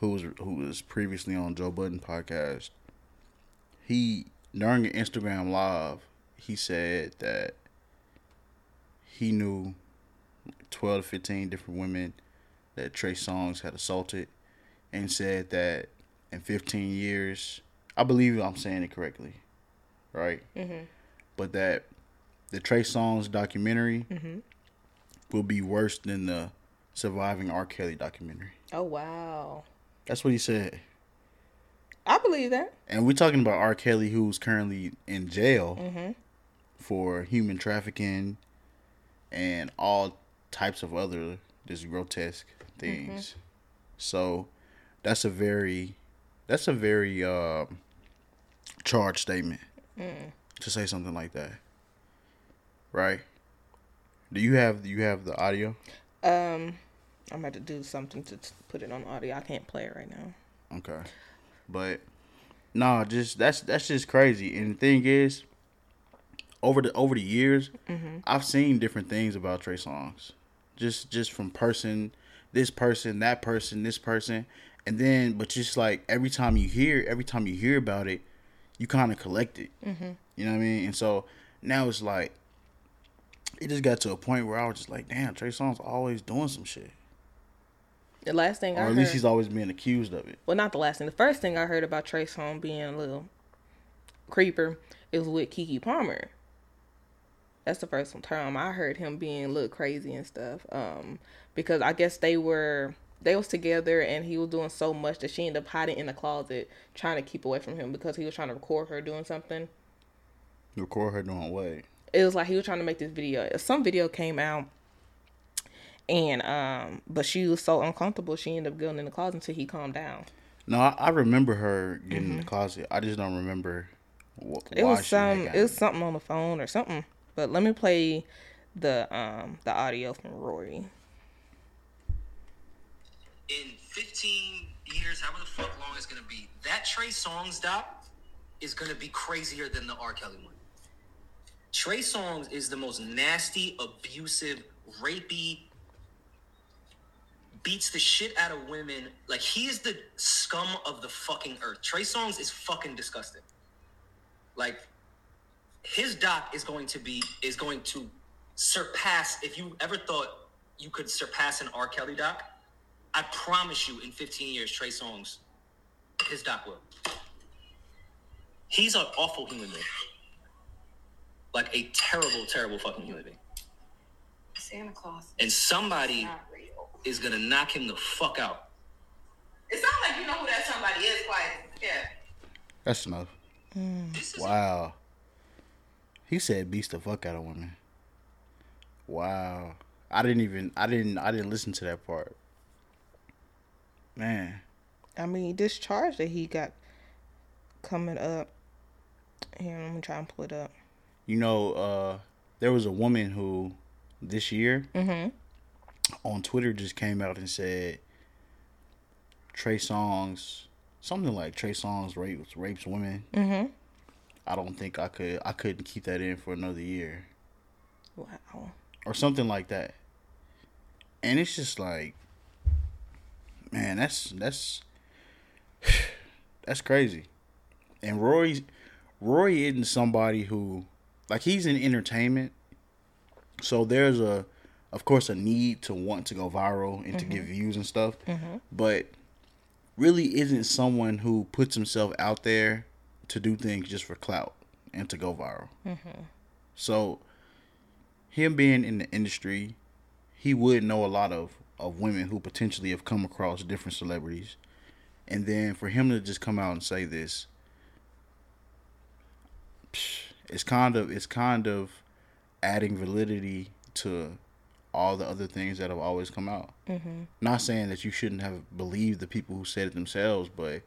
A: who was who was previously on Joe Budden podcast. He during an Instagram live, he said that he knew twelve to fifteen different women that Trey Songz had assaulted, and said that in fifteen years, I believe I'm saying it correctly, right?
B: Mm-hmm.
A: But that the Trey Songz documentary
B: Mm-hmm.
A: will be worse than the surviving R. Kelly documentary.
B: Oh wow.
A: That's what he said.
B: I believe that.
A: And we're talking about R. Kelly, who's currently in jail
B: Mm-hmm.
A: for human trafficking and all types of other just grotesque things. Mm-hmm. So that's a very that's a very uh, charged statement mm. to say something like that. Right? Do you have you have the audio?
B: Um I'm about to do something to put it on audio. I can't play it right now.
A: Okay. But no, just that's that's just crazy. And the thing is, over the over the years, mm-hmm. I've seen different things about Trey Songz, Just just from person, this person, that person, this person, and then but just like every time you hear every time you hear about it, you kind of collect it. Mm-hmm. You know what I mean? And so now it's like it just got to a point where I was just like, damn, Trey Songz always doing some shit.
B: The last thing
A: or
B: I
A: at least he's always being accused of it.
B: Well, not the last thing. The first thing I heard about Trey Songz being a little creeper is with Keke Palmer. That's the first time I heard him being a little crazy and stuff. Um, because I guess they were they was together and he was doing so much that she ended up hiding in the closet trying to keep away from him because he was trying to record her doing something.
A: Record her doing what?
B: It was like he was trying to make this video. Some video came out and um, but she was so uncomfortable, she ended up going in the closet until he calmed down.
A: No, I, I remember her getting mm-hmm. in the mm-hmm. closet. I just don't remember.
B: what it was some. It was something on the phone or something. But let me play the um the audio from Rory.
C: In 15 years, however the fuck long it's gonna be, that Trey Songz doc is gonna be crazier than the R. Kelly one. Trey Songz is the most nasty, abusive, rapey, beats the shit out of women. Like he is the scum of the fucking earth. Trey Songz is fucking disgusting. Like his doc is going to be is going to surpass. If you ever thought you could surpass an R. Kelly doc, I promise you, in 15 years, Trey Songz, his doc will. He's an awful human being. Like a terrible, terrible fucking human being.
D: Santa Claus.
C: And somebody is gonna knock him the fuck out.
D: It sounds like you know who that somebody is, quiet. Yeah.
A: That's enough. Mm. Wow. He said beats the fuck out of women. Wow. I didn't even I didn't I didn't listen to that part. Man.
B: I mean this charge that he got coming up. Here, let me try and pull it up.
A: You know, uh there was a woman who this year mm-hmm on Twitter just came out and said Trey Songz, something like Trey Songz rapes rapes women. Mm-hmm. I don't think I could. I couldn't keep that in for another year. Wow. Or something like that. And it's just like, man, that's that's that's crazy. And Roy, Roy isn't somebody who, like, he's in entertainment. So there's a of course a need to want to go viral and mm-hmm. to get views and stuff, mm-hmm. but really isn't someone who puts himself out there to do things just for clout and to go viral. Mm-hmm. So him being in the industry, he would know a lot of of women who potentially have come across different celebrities. And then for him to just come out and say this, it's kind of it's kind of adding validity to all the other things that have always come out. Mm-hmm. Not saying that you shouldn't have believed the people who said it themselves, but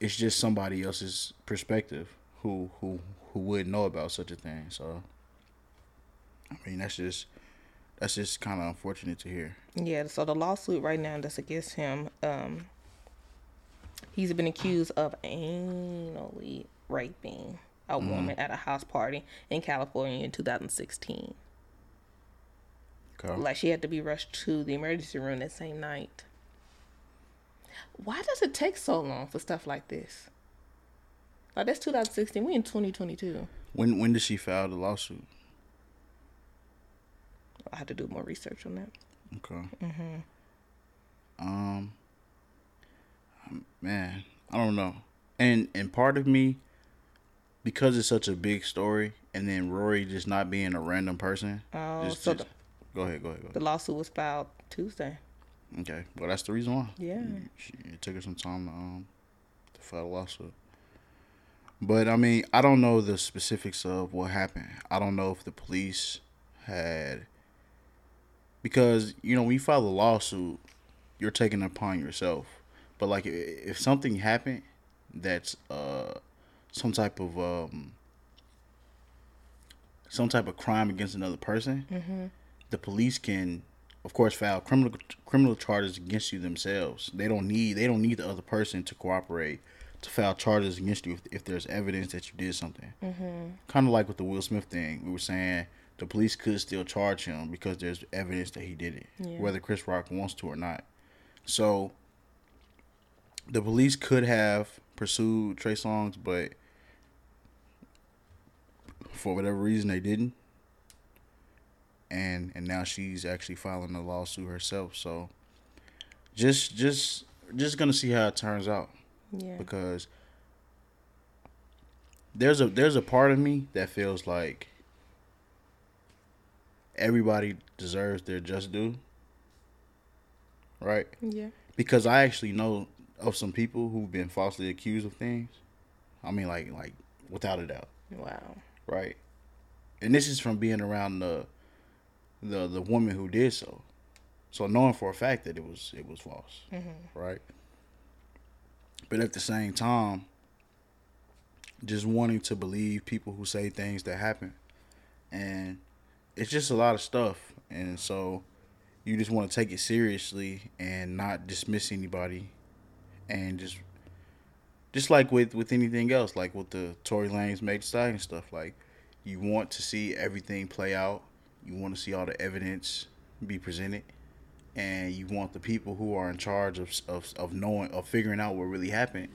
A: it's just somebody else's perspective who who who would know about such a thing. So, I mean, that's just that's just kind of unfortunate to hear.
B: Yeah. So the lawsuit right now that's against him. Um, he's been accused of anally raping a mm-hmm. woman at a house party in California in 2016. Okay. Like she had to be rushed to the emergency room that same night. Why does it take so long for stuff like this? Like that's 2016. We in 2022.
A: When when did she file the lawsuit?
B: I had to do more research on that.
A: Okay. Mhm. Um. Man, I don't know. And and part of me, because it's such a big story, and then Rory just not being a random person. Oh, just, so just, Go ahead, go ahead, go ahead.
B: The lawsuit was filed Tuesday.
A: Okay, well that's the reason why.
B: Yeah.
A: It took her some time to um to file a lawsuit. But I mean, I don't know the specifics of what happened. I don't know if the police had because you know when you file a lawsuit, you're taking it upon yourself. But like if something happened that's uh some type of um some type of crime against another person, the police can of course file criminal criminal charges against you themselves. They don't need they don't need the other person to cooperate to file charges against you if, if there's evidence that you did something. Kind of like with the Will Smith thing, we were saying the police could still charge him because there's evidence that he did it,
B: Yeah.
A: whether Chris Rock wants to or not. So the police could have pursued Trey Songz, but for whatever reason they didn't. And and now she's actually filing a lawsuit herself. So just just just gonna see how it turns out
B: Yeah.
A: because there's a there's a part of me that feels like everybody deserves their just due. Right?
B: Yeah.
A: Because I actually know of some people who've been falsely accused of things. I mean like like without a doubt,
B: Wow.
A: right? And this is from being around the the the woman who did so. So knowing for a fact that it was it was false, mm-hmm. right? But at the same time, just wanting to believe people who say things that happen, and it's just a lot of stuff, and so you just want to take it seriously and not dismiss anybody, and just just like with with anything else, like with the Tory Lanez Thee Stallion stuff, like you want to see everything play out, you want to see all the evidence be presented, and you want the people who are in charge of of of knowing of figuring out what really happened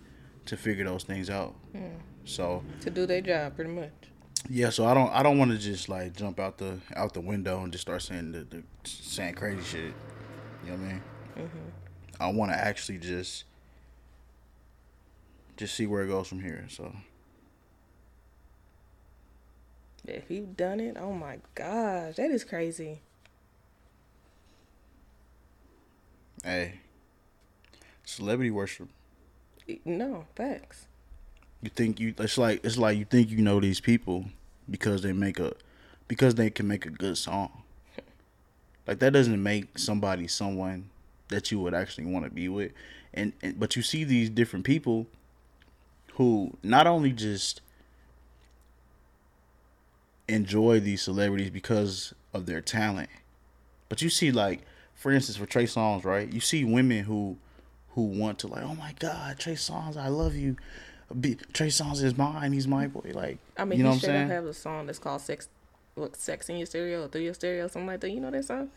A: to figure those things out. Hmm. So
B: To do their job, pretty much.
A: Yeah, so I don't I don't want to just like jump out the out the window and just start saying the, the saying crazy shit. You know what I mean? Mm-hmm. I want to actually just just see where it goes from here. So
B: If you've done it, oh my gosh, that is crazy.
A: hey, celebrity worship.
B: No, facts.
A: You think you it's like it's like you think you know these people because they make a because they can make a good song. Like that doesn't make somebody someone that you would actually want to be with. And, and but you see these different people who not only just enjoy these celebrities because of their talent, but you see like for instance for Trey Songz, right? You see women who who want to like, oh my God, Trey Songz, I love you. Be, Trey Songz is mine. He's my boy. Like,
B: I mean,
A: you know
B: he
A: what I'm saying?
B: have a song that's called "Sex," what "Sex in Your Stereo" or "Through Your Stereo," something like that. You know that song?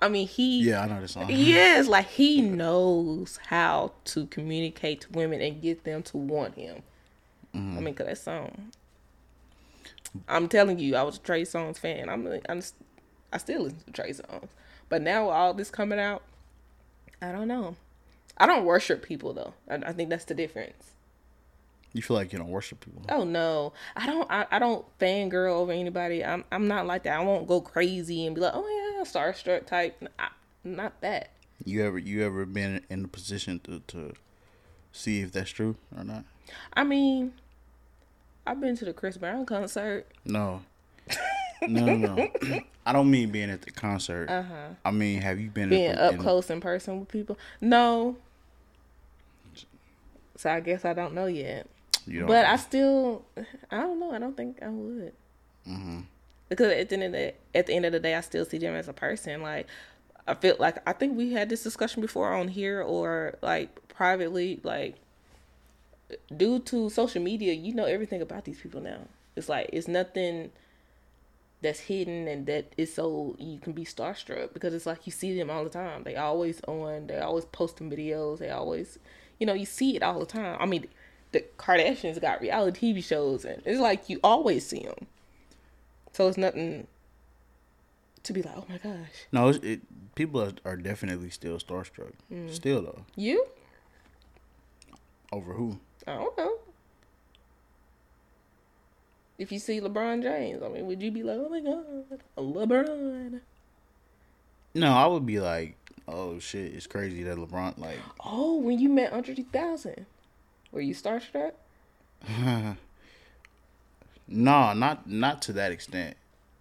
B: I mean, he
A: yeah, I know this song.
B: Yes, like he knows how to communicate to women and get them to want him.
A: Mm-hmm.
B: I mean, cause that song. I'm telling you, I was a Trey Songz fan. I'm, I'm, I still listen to Trey Songz, but now with all this coming out, I don't know. I don't worship people though. I, I think that's the difference.
A: You feel like you don't worship people.
B: Oh no, I don't. I, I don't fangirl over anybody. I'm I'm not like that. I won't go crazy and be like, oh yeah, starstruck type. I, not that.
A: You ever you ever been in a position to to see if that's true or not?
B: I mean, I've been to the Chris Brown concert.
A: No. No, no, no. I don't mean being at the concert.
B: Uh huh.
A: I mean, have you been
B: Being
A: in,
B: up
A: in-
B: close in person with people. No. So I guess I don't know yet.
A: You don't
B: But I still, I don't know. I don't think I would.
A: Mm-hmm.
B: Because at the end of the at the end of the day, I still see them as a person. Like I feel like I think we had this discussion before on here or like privately. Like due to social media, you know everything about these people now. It's like it's nothing that's hidden and that is so you can be starstruck because it's like you see them all the time. They always on. They always posting videos. They always, you know, you see it all the time. I mean, the Kardashians got reality TV shows and it's like you always see them. So it's nothing to be like, oh my gosh,
A: No, it's, it people are, are definitely still starstruck.
B: Mm.
A: Still though,
B: you?
A: over who?
B: I don't know. If you see LeBron James, I mean, would you be like, oh my god, LeBron?
A: No, I would be like, oh shit, it's crazy that LeBron like.
B: Oh, when you met Andre 3000, were you starstruck?
A: No, not not to that extent.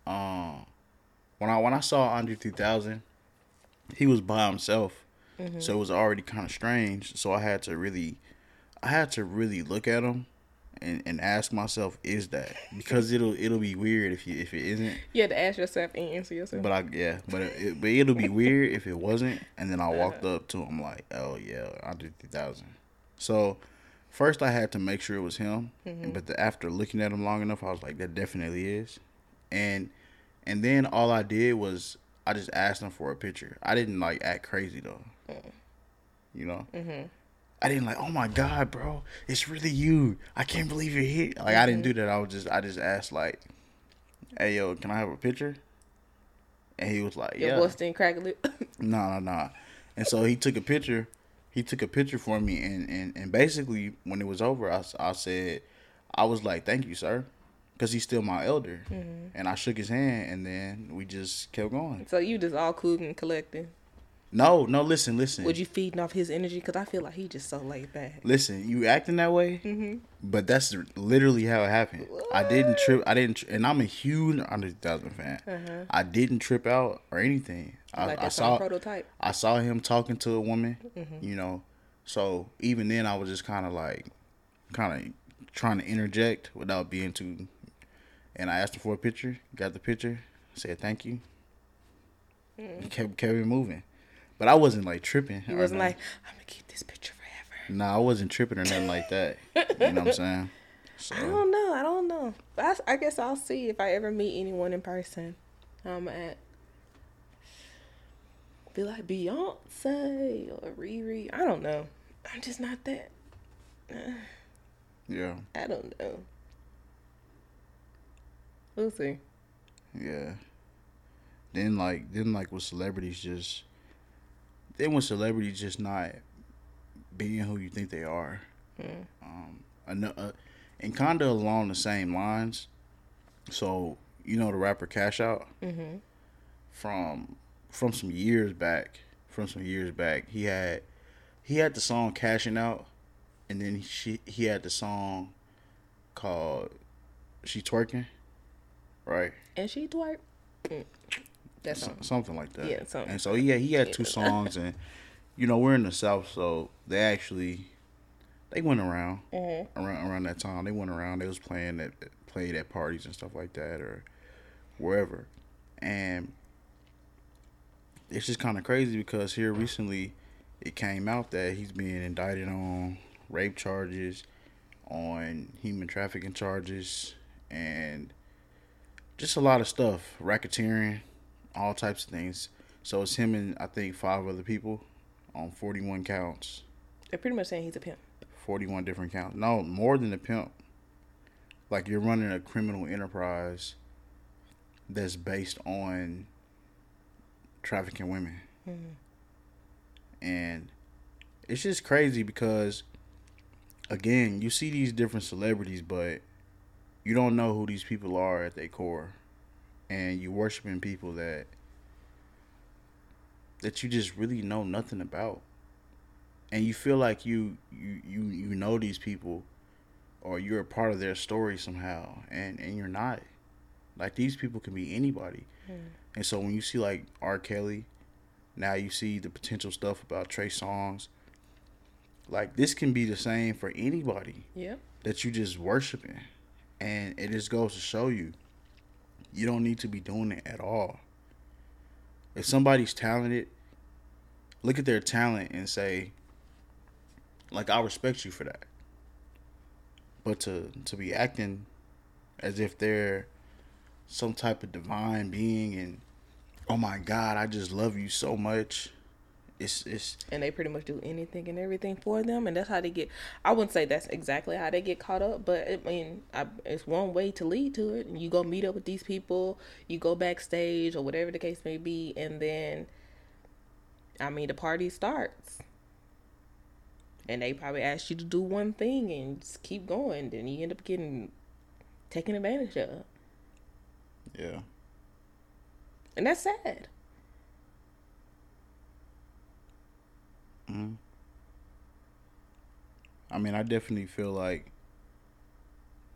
A: Um, when I when I saw Andre 3000, he was by himself, so it was already kind of strange. So I had to really, I had to really look at him, and, and ask myself, is that because it'll it'll be weird if you if it isn't.
B: You had to ask yourself and answer yourself.
A: But I yeah, but it, but it'll be weird if it wasn't. And then I walked up to him like, oh yeah, Andre 3000. So first I had to make sure it was him. Mm-hmm. But the, after looking at him long enough, I was like, that definitely is. And and then all I did was I just asked him for a picture. I didn't like act crazy though. Mm. You know. Mm-hmm. I didn't like, oh my god, bro, it's really you. I can't believe you're here. Like I didn't mm-hmm. do that. I was just I just asked like, hey yo, can I have a picture? And he was like,
B: Your
A: yeah.
B: voice didn't crack a lip.
A: No, no, no. And so he took a picture. He took a picture for me, and and, and basically when it was over, I, I said, I was like, thank you, sir, because he's still my elder. Mm-hmm. And I shook his hand, and then we just kept going.
B: so you just all cool and collecting.
A: No, no, listen, listen.
B: Would you feeding off his energy? Because I feel like he just so laid back.
A: Listen, you acting that way,
B: Mm-hmm.
A: but that's literally how it happened. I didn't trip. I didn't, and I'm a huge Under Thousand fan. I didn't trip out or anything. I,
B: Uh-huh. Like
A: I
B: that's
A: saw
B: prototype.
A: I saw him talking to a woman,
B: Mm-hmm.
A: you know. So even then, I was just kind of like, kind of trying to interject without being too. And I asked him for a picture. Got the picture. Said thank you. He kept kept moving, but I wasn't like tripping.
B: He wasn't like, I'm gonna keep this picture forever.
A: No, I wasn't tripping or nothing like that. You know what I'm saying? So
B: I don't know. I don't know. I, I guess I'll see if I ever meet anyone in person. I'm at be like Beyonce or Riri. I don't know. I'm just not that.
A: yeah,
B: I don't know. We'll see.
A: yeah. Then like then like with celebrities just then when celebrities just not being who you think they are. Um, ano- uh, and kind of along the same lines. So you know the rapper Cash Out
B: Mm-hmm.
A: from from some years back. From some years back, he had he had the song Cashing Out, and then she he had the song called She Twerking, right?
B: And she twerk.
A: Something like that.
B: Yeah, something.
A: And so yeah, he had two songs, and you know we're in the south, so they actually they went around
B: Mm-hmm.
A: around around that time. They went around. They was playing at played at parties and stuff like that, or wherever, and it's just kind of crazy because here recently it came out that he's being indicted on rape charges, on human trafficking charges, and just a lot of stuff, racketeering, all types of things. So it's him and I think five other people on 41 counts,
B: They're pretty much saying he's a pimp.
A: 41 different counts. No, more than a pimp. Like you're running a criminal enterprise that's based on trafficking women. Mm-hmm. And it's just crazy because again, you see these different celebrities but you don't know who these people are at their core. And you worshiping people that that you just really know nothing about. And you feel like you you you, you know these people or you're a part of their story somehow and and you're not. Like these people can be anybody. Hmm. And so when you see like r. Kelly now you see the potential stuff about Trey Songz like this can be the same for anybody
B: Yeah.
A: that you just worshiping. And it just goes to show you you don't need to be doing it at all if somebody's talented look at their talent and say like I respect you for that. But to to be acting as if they're some type of divine being and oh my god, I just love you so much. It's it's
B: and they pretty much do anything and everything for them and that's how they get i wouldn't say that's exactly how they get caught up but i mean I, it's one way to lead to it. You go meet up with these people you go backstage or whatever the case may be and then i mean the party starts. And they probably ask you to do one thing and just keep going then you end up getting taken advantage of.
A: Yeah.
B: and that's sad
A: I mean, I definitely feel like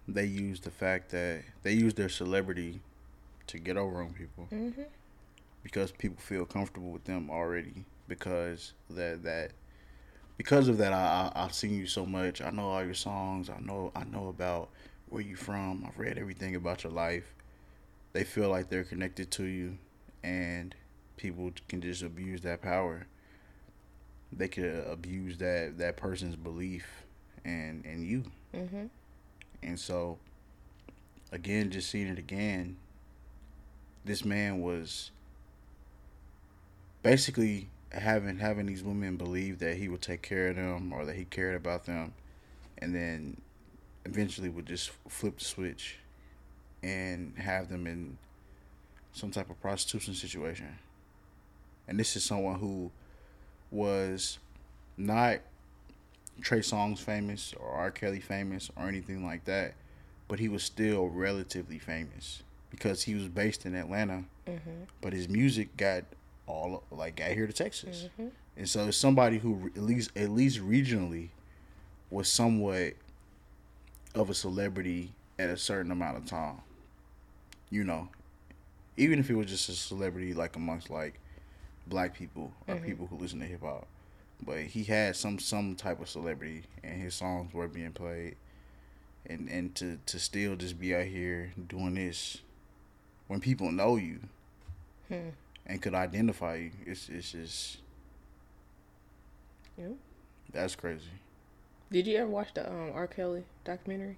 A: they use the fact that they use their celebrity to get over on people
B: Mhm.
A: because people feel comfortable with them already because that that because of that I, I I've seen you so much. I know all your songs. I know I know about where you from. I've read everything about your life. They feel like they're connected to you, and people can just abuse that power. They could abuse that that person's belief and and you.
B: Mhm.
A: And so, again, just seeing it again, this man was basically having having these women believe that he would take care of them or that he cared about them, and then eventually would just flip the switch and have them in some type of prostitution situation. And this is someone who was not Trey Songz famous or R. Kelly famous or anything like that, but he was still relatively famous because he was based in Atlanta,
B: Mhm.
A: but his music got all like got here to Texas,
B: Mhm.
A: and so it's somebody who at least at least regionally was somewhat of a celebrity at a certain amount of time. You know, even if it was just a celebrity like amongst like black people or
B: Mhm.
A: people who listen to hip hop but he had some some type of celebrity and his songs were being played and and to to still just be out here doing this when people know you
B: Hmm.
A: and could identify you it's it's just
B: Yeah.
A: that's crazy
B: Did you ever watch the um, R. Kelly documentary?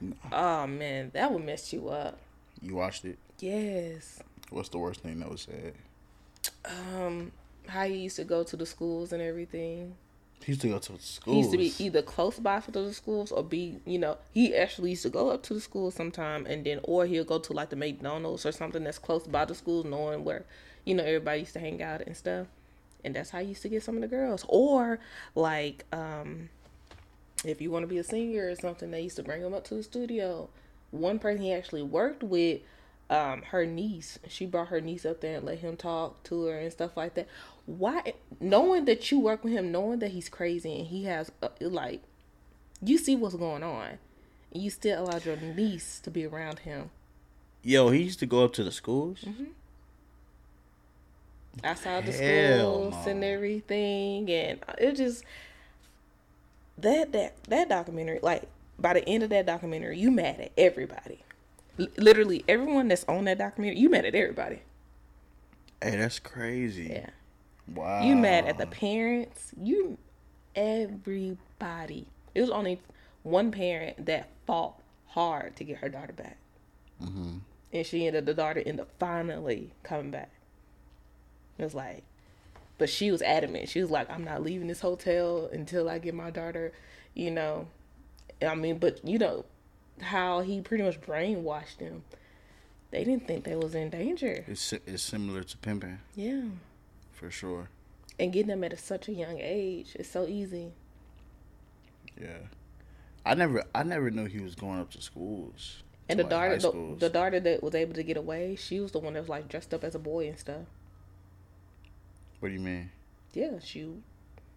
A: No.
B: Oh man, that would mess you up.
A: you watched it
B: Yes.
A: what's the worst thing that was said
B: Um, how he used to go to the schools and everything.
A: he used to go to
B: He
A: schools He
B: used to be either close by for the schools or be, you know, he actually used to go up to the school sometime and then, or he'll go to like the McDonald's or something that's close by the school, knowing where, you know, everybody used to hang out and stuff. And that's how he used to get some of the girls. Or like, um, if you want to be a singer or something, they used to bring him up to the studio. One person he actually worked with, um, her niece. She brought her niece up there and let him talk to her and stuff like that. Why, knowing that you work with him, knowing that he's crazy and he has uh, like, you see what's going on, and you still allowed your niece to be around him
A: yo he used to go up to the schools
B: Mm-hmm. outside the
A: Hell
B: schools
A: no.
B: and everything, and it just that that that documentary. Like by the end of that documentary, you mad at everybody. L- literally everyone that's on that documentary, you mad at everybody.
A: hey that's crazy
B: Yeah.
A: wow
B: You mad at the parents. You everybody. It was only one parent that fought hard to get her daughter back.
A: mm-hmm.
B: And she ended the daughter ended up finally coming back. It was like but she was adamant. She was like, I'm not leaving this hotel until I get my daughter, you know. I mean, but you know how he pretty much brainwashed them. They didn't think they was in danger.
A: it's it's similar to pimping
B: Yeah.
A: for sure
B: And getting them at a, such a young age is so easy.
A: Yeah. I never I never knew he was going up to schools.
B: And
A: to,
B: the
A: like,
B: daughter, the, the daughter that was able to get away, she was the one that was like dressed up as a boy and stuff.
A: What do you mean?
B: Yeah, she,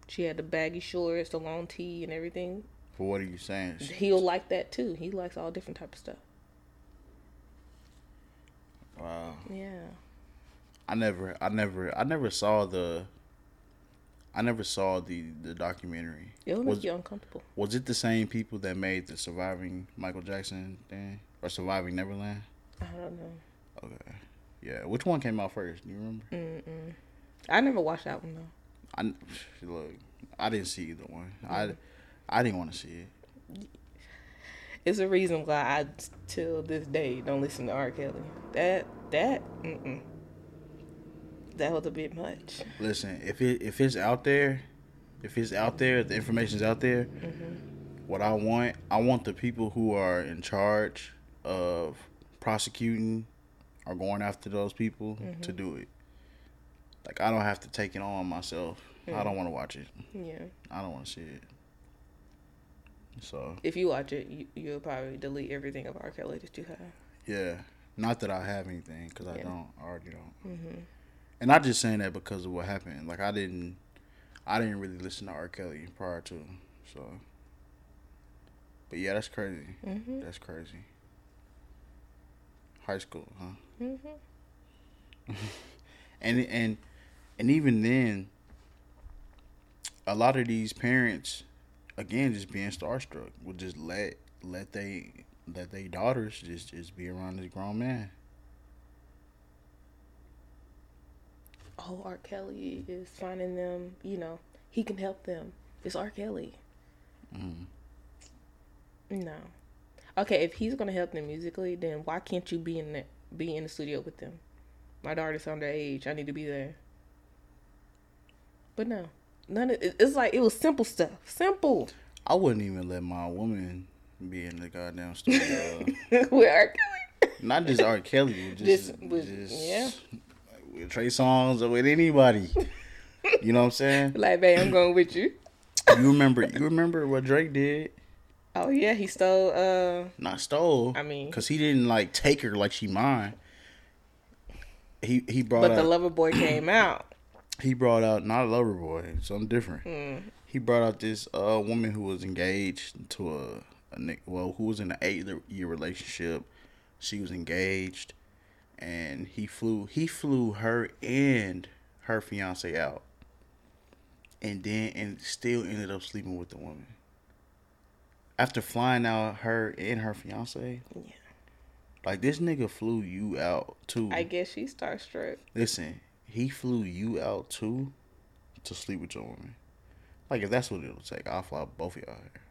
B: she had the baggy shorts, the long tee, and everything.
A: For what are you saying?
B: He'll like that too. He likes all different type of stuff.
A: Wow.
B: Yeah.
A: I never I never I never saw the I never saw the the documentary.
B: It'll
A: Was-
B: make you uncomfortable.
A: Was it the same people that made the surviving Michael Jackson thing or surviving Neverland?
B: I don't know.
A: Okay. Yeah. Which one came out first? Do you remember?
B: Mm-mm. I never watched that one though.
A: I look. I didn't see either one. I I didn't want to see it.
B: It's a reason why I till this day don't listen to R. Kelly. That that mm-mm. that was a bit much.
A: Listen, if it if it's out there, if it's out there, the information's out there.
B: Mm-hmm.
A: What I want, I want the people who are in charge of prosecuting or going after those people
B: Mm-hmm.
A: to do it. Like I don't have to take it on myself. I don't want to watch it.
B: Yeah.
A: I don't want to see it. So
B: If you watch it, you, you'll probably delete everything of R. Kelly that you have.
A: yeah, not that I have anything because I
B: Yeah.
A: don't. I already don't.
B: Mm-hmm.
A: And I'm just saying that because of what happened. Like I didn't, I didn't really listen to R. Kelly prior to, so But yeah, that's crazy.
B: Mm-hmm.
A: That's crazy. High school, huh?
B: Mm-hmm.
A: and and and even then, a lot of these parents, again, just being starstruck, would just let let they let their daughters just just be around this grown man.
B: Oh, R. Kelly is finding them. You know, he can help them. It's R. Kelly.
A: Mm.
B: No. Okay, if he's gonna help them musically, then why can't you be in the be in the studio with them? My daughter's underage. I need to be there. But no, none of it's like it was simple stuff. Simple
A: I wouldn't even let my woman be in the goddamn studio.
B: with R. Kelly.
A: Not just R. Kelly, just,
B: Just with-
A: just
B: yeah.
A: with Trey Songz or with anybody. You know what I'm saying?
B: Like, babe, I'm going with you.
A: You remember? You remember what Drake did?
B: Oh yeah, he stole. Uh,
A: Not stole.
B: I mean-
A: because he didn't like take her like she mine. He he brought
B: but
A: out
B: the lover boy came out.
A: He brought out not a lover boy, something different.
B: Mm.
A: He brought out this uh woman who was engaged to a, a well who was in an eight year relationship. She was engaged, and he flew he flew her and her fiance out, and then and still ended up sleeping with the woman. After flying out her and her fiance,
B: Yeah.
A: like this nigga flew you out too.
B: I guess she's starstruck.
A: Listen, he flew you out too to sleep with your woman. Like if that's what it'll take, I'll fly both of y'all here.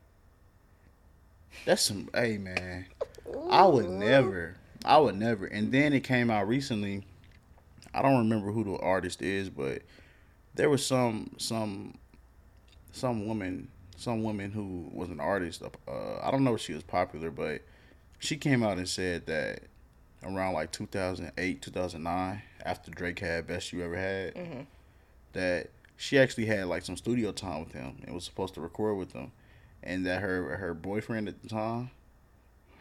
A: That's some hey man. I would never. I would never. And then it came out recently. I don't remember who the artist is, but there was some some some woman some woman who was an artist. Uh, I don't know if she was popular, but she came out and said that around like 2008, 2009, after Drake had Best You Ever Had, mm-hmm. that she actually had like some studio time with him and was supposed to record with him, and that her her boyfriend at the time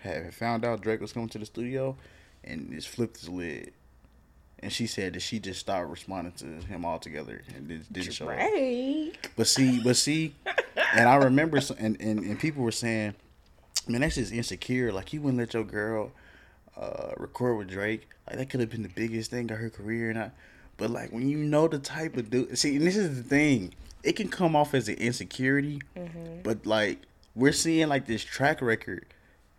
A: had found out Drake was coming to the studio, and just flipped his lid. And she said that she just stopped responding to him altogether and didn't, didn't show up.
B: Drake.
A: But see, but see, and I remember, some, and, and and people were saying, man, that's just insecure. Like you wouldn't let your girl uh, record with Drake. Like that could have been the biggest thing of her career, and I. But like when you know the type of dude, see, and this is the thing, it can come off as an insecurity, but like we're seeing like this track record.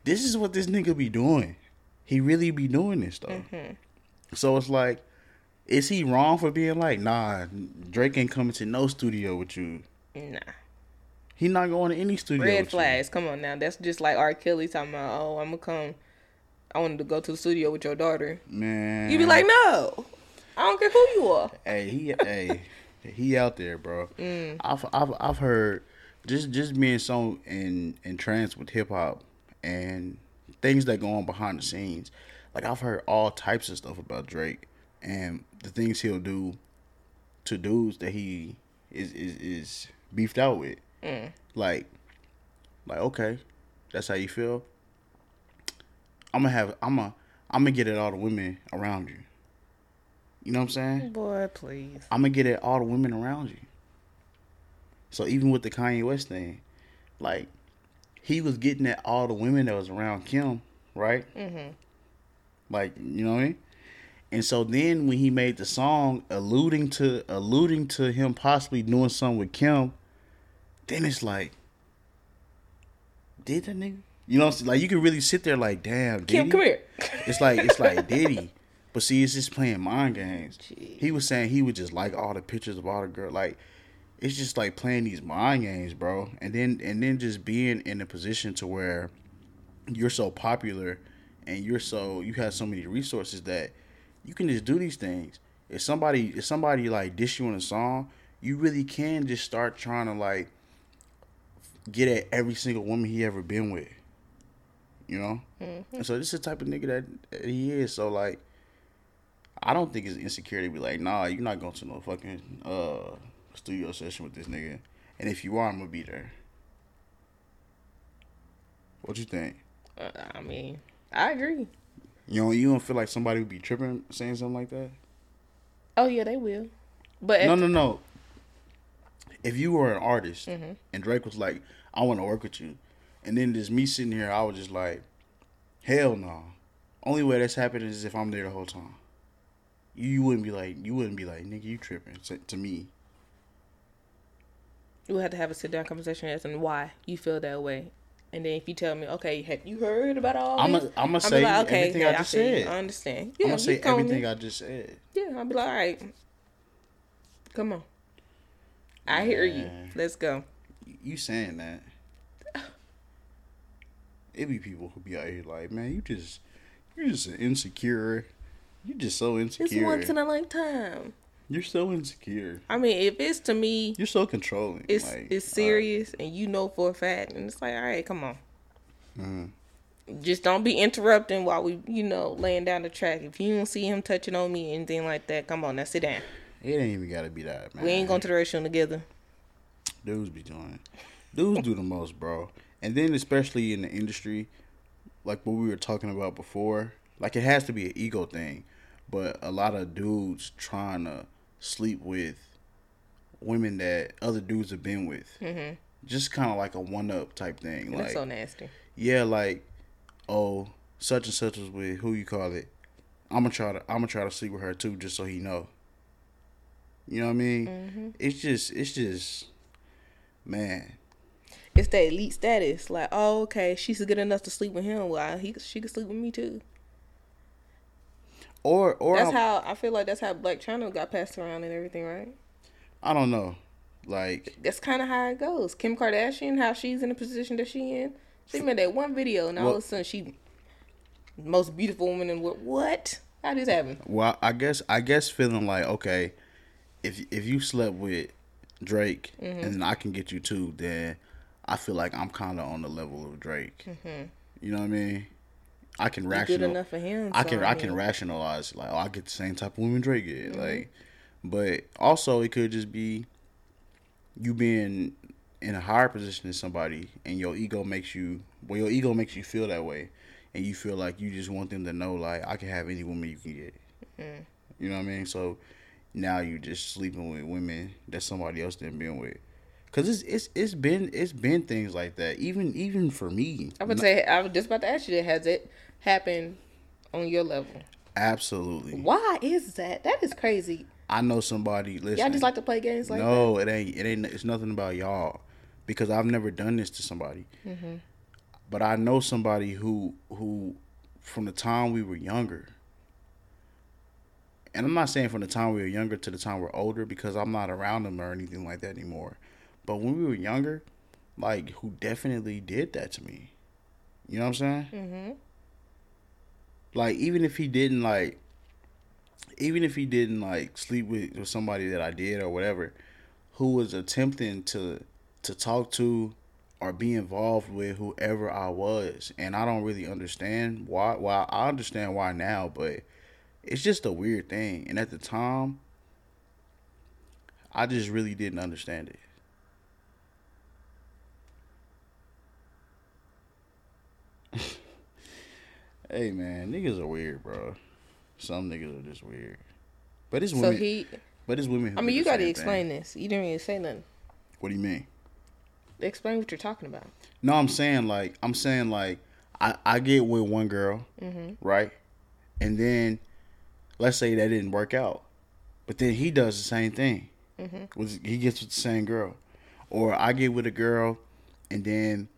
A: This is what this nigga be doing. He really be doing this though. So it's like, is he wrong for being like, nah, Drake ain't coming to no studio with you.
B: Nah.
A: He not going to any studio.
B: Red flags. Come on now. That's just like R. Kelly talking about, oh, I'm gonna come. I wanted to go to the studio with your daughter.
A: Man,
B: you'd be like, no. I don't care who you are.
A: hey, he, hey, he out there, bro.
B: Mm.
A: I've, I've, I've heard just, just being so in, in trance with hip hop and things that go on behind the scenes. Like I've heard all types of stuff about Drake and the things he'll do to dudes that he is, is, is beefed out with.
B: Mm.
A: Like, like okay, that's how you feel. I'm gonna have, I'm gonna, I'm gonna get at all the women around you. You know what I'm saying?
B: Boy, please.
A: I'm gonna get at all the women around you. So even with the Kanye West thing, like he was getting at all the women that was around Kim, right?
B: Mm-hmm.
A: Like you know what I mean? And so then when he made the song alluding to alluding to him possibly doing something with Kim, then it's like, did that nigga? You know, like you can really sit there like, damn, did
B: Kim, come here.
A: It's like it's like Diddy, but see, it's just playing mind games.
B: Gee.
A: He was saying he would just like all the pictures of all the girl, like it's just like playing these mind games, bro. And then and then just being in a position to where you're so popular and you're so you have so many resources that you can just do these things. If somebody if somebody like dish you in a song, you really can just start trying to like get at every single woman he ever been with. You know? And so this is the type of nigga that, he is. So like I don't think it's insecure to be like, nah, you're not going to no fucking uh studio session with this nigga. And if you are, I'm gonna be there. What you think?
B: Uh, I mean, I agree.
A: You don't you don't feel like somebody would be tripping saying something like that?
B: Oh yeah, they will. But
A: No, no, no. If you were an artist
B: Mm-hmm.
A: and Drake was like, I want to work with you, And then just me sitting here, I was just like, hell no. Only way that's happening is if I'm there the whole time. You, you wouldn't be like, you wouldn't be like, nigga, you tripping to, to me.
B: We had to have a sit down conversation as and why you feel that way. And then if you tell me, okay, have you heard about all
A: I'ma- I'ma
B: I'll
A: say
B: like, okay,
A: everything
B: yeah,
A: I just
B: you.
A: said.
B: I understand.
A: I'm gonna say
B: you told me.
A: everything I just said.
B: Yeah, I'll be like, all right, come on. I hear you. Let's go.
A: You saying that? It be people who be out here like, man, you just, you're just insecure. You just so insecure.
B: It's once in a lifetime.
A: You're so insecure.
B: I mean, if it's to me,
A: You're so controlling.
B: it's
A: like,
B: it's serious, and you know for a fact, and it's like, all right, come on.
A: Mm.
B: Just don't be interrupting while we, you know, laying down the track. If you don't see him touching on me, anything like that, come on, now sit down.
A: It ain't even gotta be that, man.
B: We ain't going to the restroom together.
A: Dudes be doing. Dudes do the most, bro. And then especially in the industry, like what we were talking about before, like it has to be an ego thing. But a lot of dudes trying to sleep with women that other dudes have been with. Mm-hmm. Just kind of like a one up type thing.
B: And
A: like
B: That's so nasty.
A: yeah, like oh such and such was with who you call it. I'm gonna try to I'm gonna try to sleep with her too, just so he know. You know what I mean?
B: Mm-hmm.
A: It's just it's just man.
B: It's that elite status. Like, oh, okay, she's good enough to sleep with him. Well, he she could sleep with me too.
A: Or or
B: That's
A: I'm-
B: how I feel like that's how Blac Chyna got passed around and everything, right?
A: I don't know. Like
B: That's kind of how it goes. Kim Kardashian, how she's in the position that she in. She made that one video, and all
A: Well-
B: of a sudden she most beautiful woman in what? What? How did this happen?
A: well, I guess I guess feeling like okay, if if you slept with Drake
B: Mm-hmm.
A: and I can get you too, then I feel like I'm kind of on the level of Drake. You know what I mean? I can
B: Mm-hmm.
A: Rational.
B: enough for him.
A: I can
B: so,
A: I can rationalize like oh I get the same type of women Drake get
B: Mm-hmm.
A: like, but also it could just be you being in a higher position than somebody and your ego makes you well your ego makes you feel that way and you feel like you just want them to know like I can have any woman you can get.
B: Mm-hmm.
A: You know what I mean? So now you're just sleeping with women that somebody else didn't been with. Cause it's it's it's been it's been things like that even even for me.
B: I would say I was just about to ask you that. Has it happened on your level?
A: Absolutely.
B: Why is that? That is crazy.
A: I know somebody. Listen,
B: Y'all just like to play games like that.
A: no, it ain't. It ain't. It's nothing about y'all, because I've never done this to somebody.
B: Mm-hmm.
A: But I know somebody who who, from the time we were younger. And I'm not saying from the time we were younger to the time we're older because I'm not around them or anything like that anymore. But when we were younger, like who definitely did that to me. You know what I'm saying?
B: Mm-hmm.
A: Like even if he didn't like even if he didn't like sleep with, with somebody that I did or whatever, who was attempting to to talk to or be involved with whoever I was, and I don't really understand why. Well, I understand why now, but it's just a weird thing. And at the time, I just really didn't understand it. hey man, niggas are weird, bro. Some niggas are just weird. But it's women.
B: So he.
A: but it's women.
B: I mean, you got to explain
A: thing.
B: this. You didn't even say nothing.
A: What do you mean?
B: Explain what you're talking about.
A: No, I'm saying like I'm saying like I I get with one girl, mm-hmm. right, and then let's say that didn't work out, but then he does the same thing. Mm-hmm. Was he gets with the same girl, or I get with a girl, and then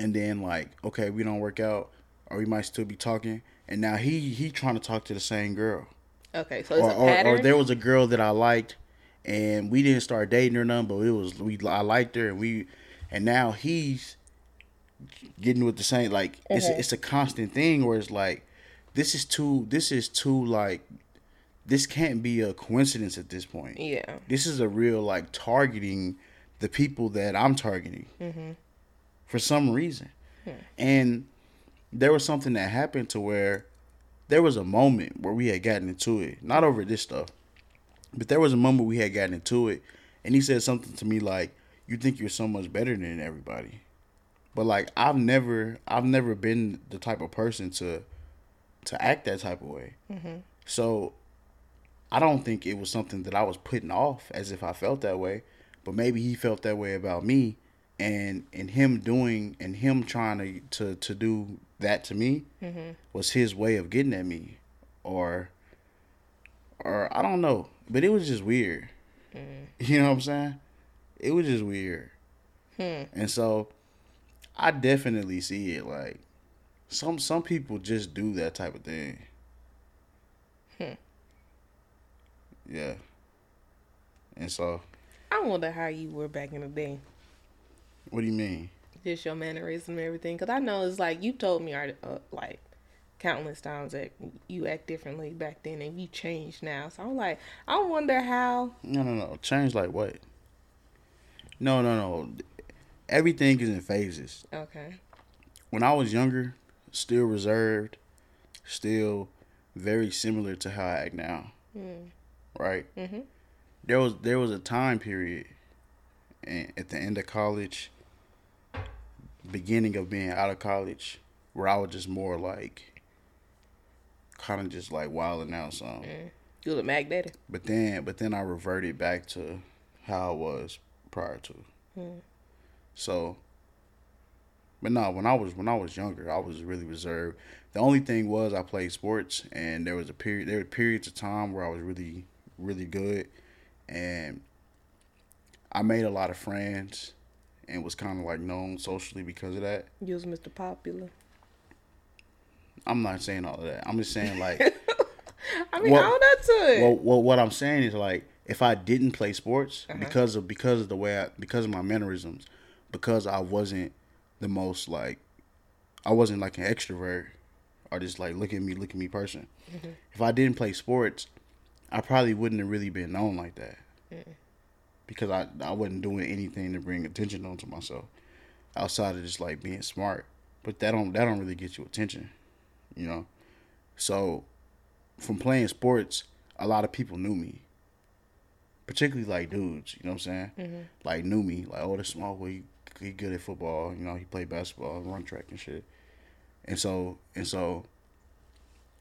A: and then like okay we don't work out, or we might still be talking, and now he he trying to talk to the same girl.
B: Okay, so it's
A: or,
B: a
A: or, or there was a girl that I liked, and we didn't start dating or nothing, but it was we I liked her, and we, and now he's getting with the same like it's a,
B: Mhm.
A: it's a constant thing where it's like this is too this is too like this can't be a coincidence at this point.
B: yeah.
A: This is a real like targeting the people that I'm targeting
B: Mm-hmm.
A: For some reason,
B: Hmm.
A: and there was something that happened to where there was a moment where we had gotten into it, not over this stuff, but there was a moment we had gotten into it, and he said something to me like, "You think you're so much better than everybody," but like I've never, I've never been the type of person to, to act that type of way. So, I don't think it was something that I was putting off as if I felt that way, but maybe he felt that way about me, and and him doing and him trying to to to do that to me mm-hmm. was his way of getting at me, or or I don't know, but it was just weird. Mm. You know what I'm saying? It was just weird, hmm. and so I definitely see it like some some people just do that type of thing. Hmm. Yeah. And so,
B: I wonder how you were back in the day.
A: What do you mean?
B: Just your mannerism and everything. Because I know it's like you told me, uh, like, countless times that you act differently back then and you changed now. So I'm like, I wonder how.
A: No, no, no. Change like what? No, no, no. Everything is in phases.
B: Okay.
A: When I was younger, still reserved, still very similar to how I act now. Right?
B: Mhm.
A: There was there was a time period at the end of college, beginning of being out of college, where I was just more like kind of just like wilding out some. Mm.
B: You look Mac Daddy.
A: But then, but then I reverted back to how I was prior to. Mm. So, but no, when I was when I was younger, I was really reserved. The only thing was I played sports, and there was a period. There were periods of time where I was really, really good, and I made a lot of friends, and was kind of like known socially because of that.
B: You was Mr. Popular.
A: I'm not saying all of that. I'm just saying like.
B: I mean,
A: Well-
B: all that to it.
A: well, well, what I'm saying is like if I didn't play sports
B: Uh-huh.
A: because of because of the way I because of my mannerisms, because I wasn't the most like I wasn't like an extrovert or just like look at me, look at me person.
B: Mm-hmm.
A: If I didn't play sports, I probably wouldn't have really been known like that. Because I I wasn't doing anything to bring attention onto myself outside of just like being smart. But that don't that don't really get you attention, you know. So from playing sports, a lot of people knew me. Particularly like dudes, you know what I'm saying? Mm-hmm. Like knew me, like oh, this small boy, he, he good at football. You know, he played basketball, run track and shit. And so and so,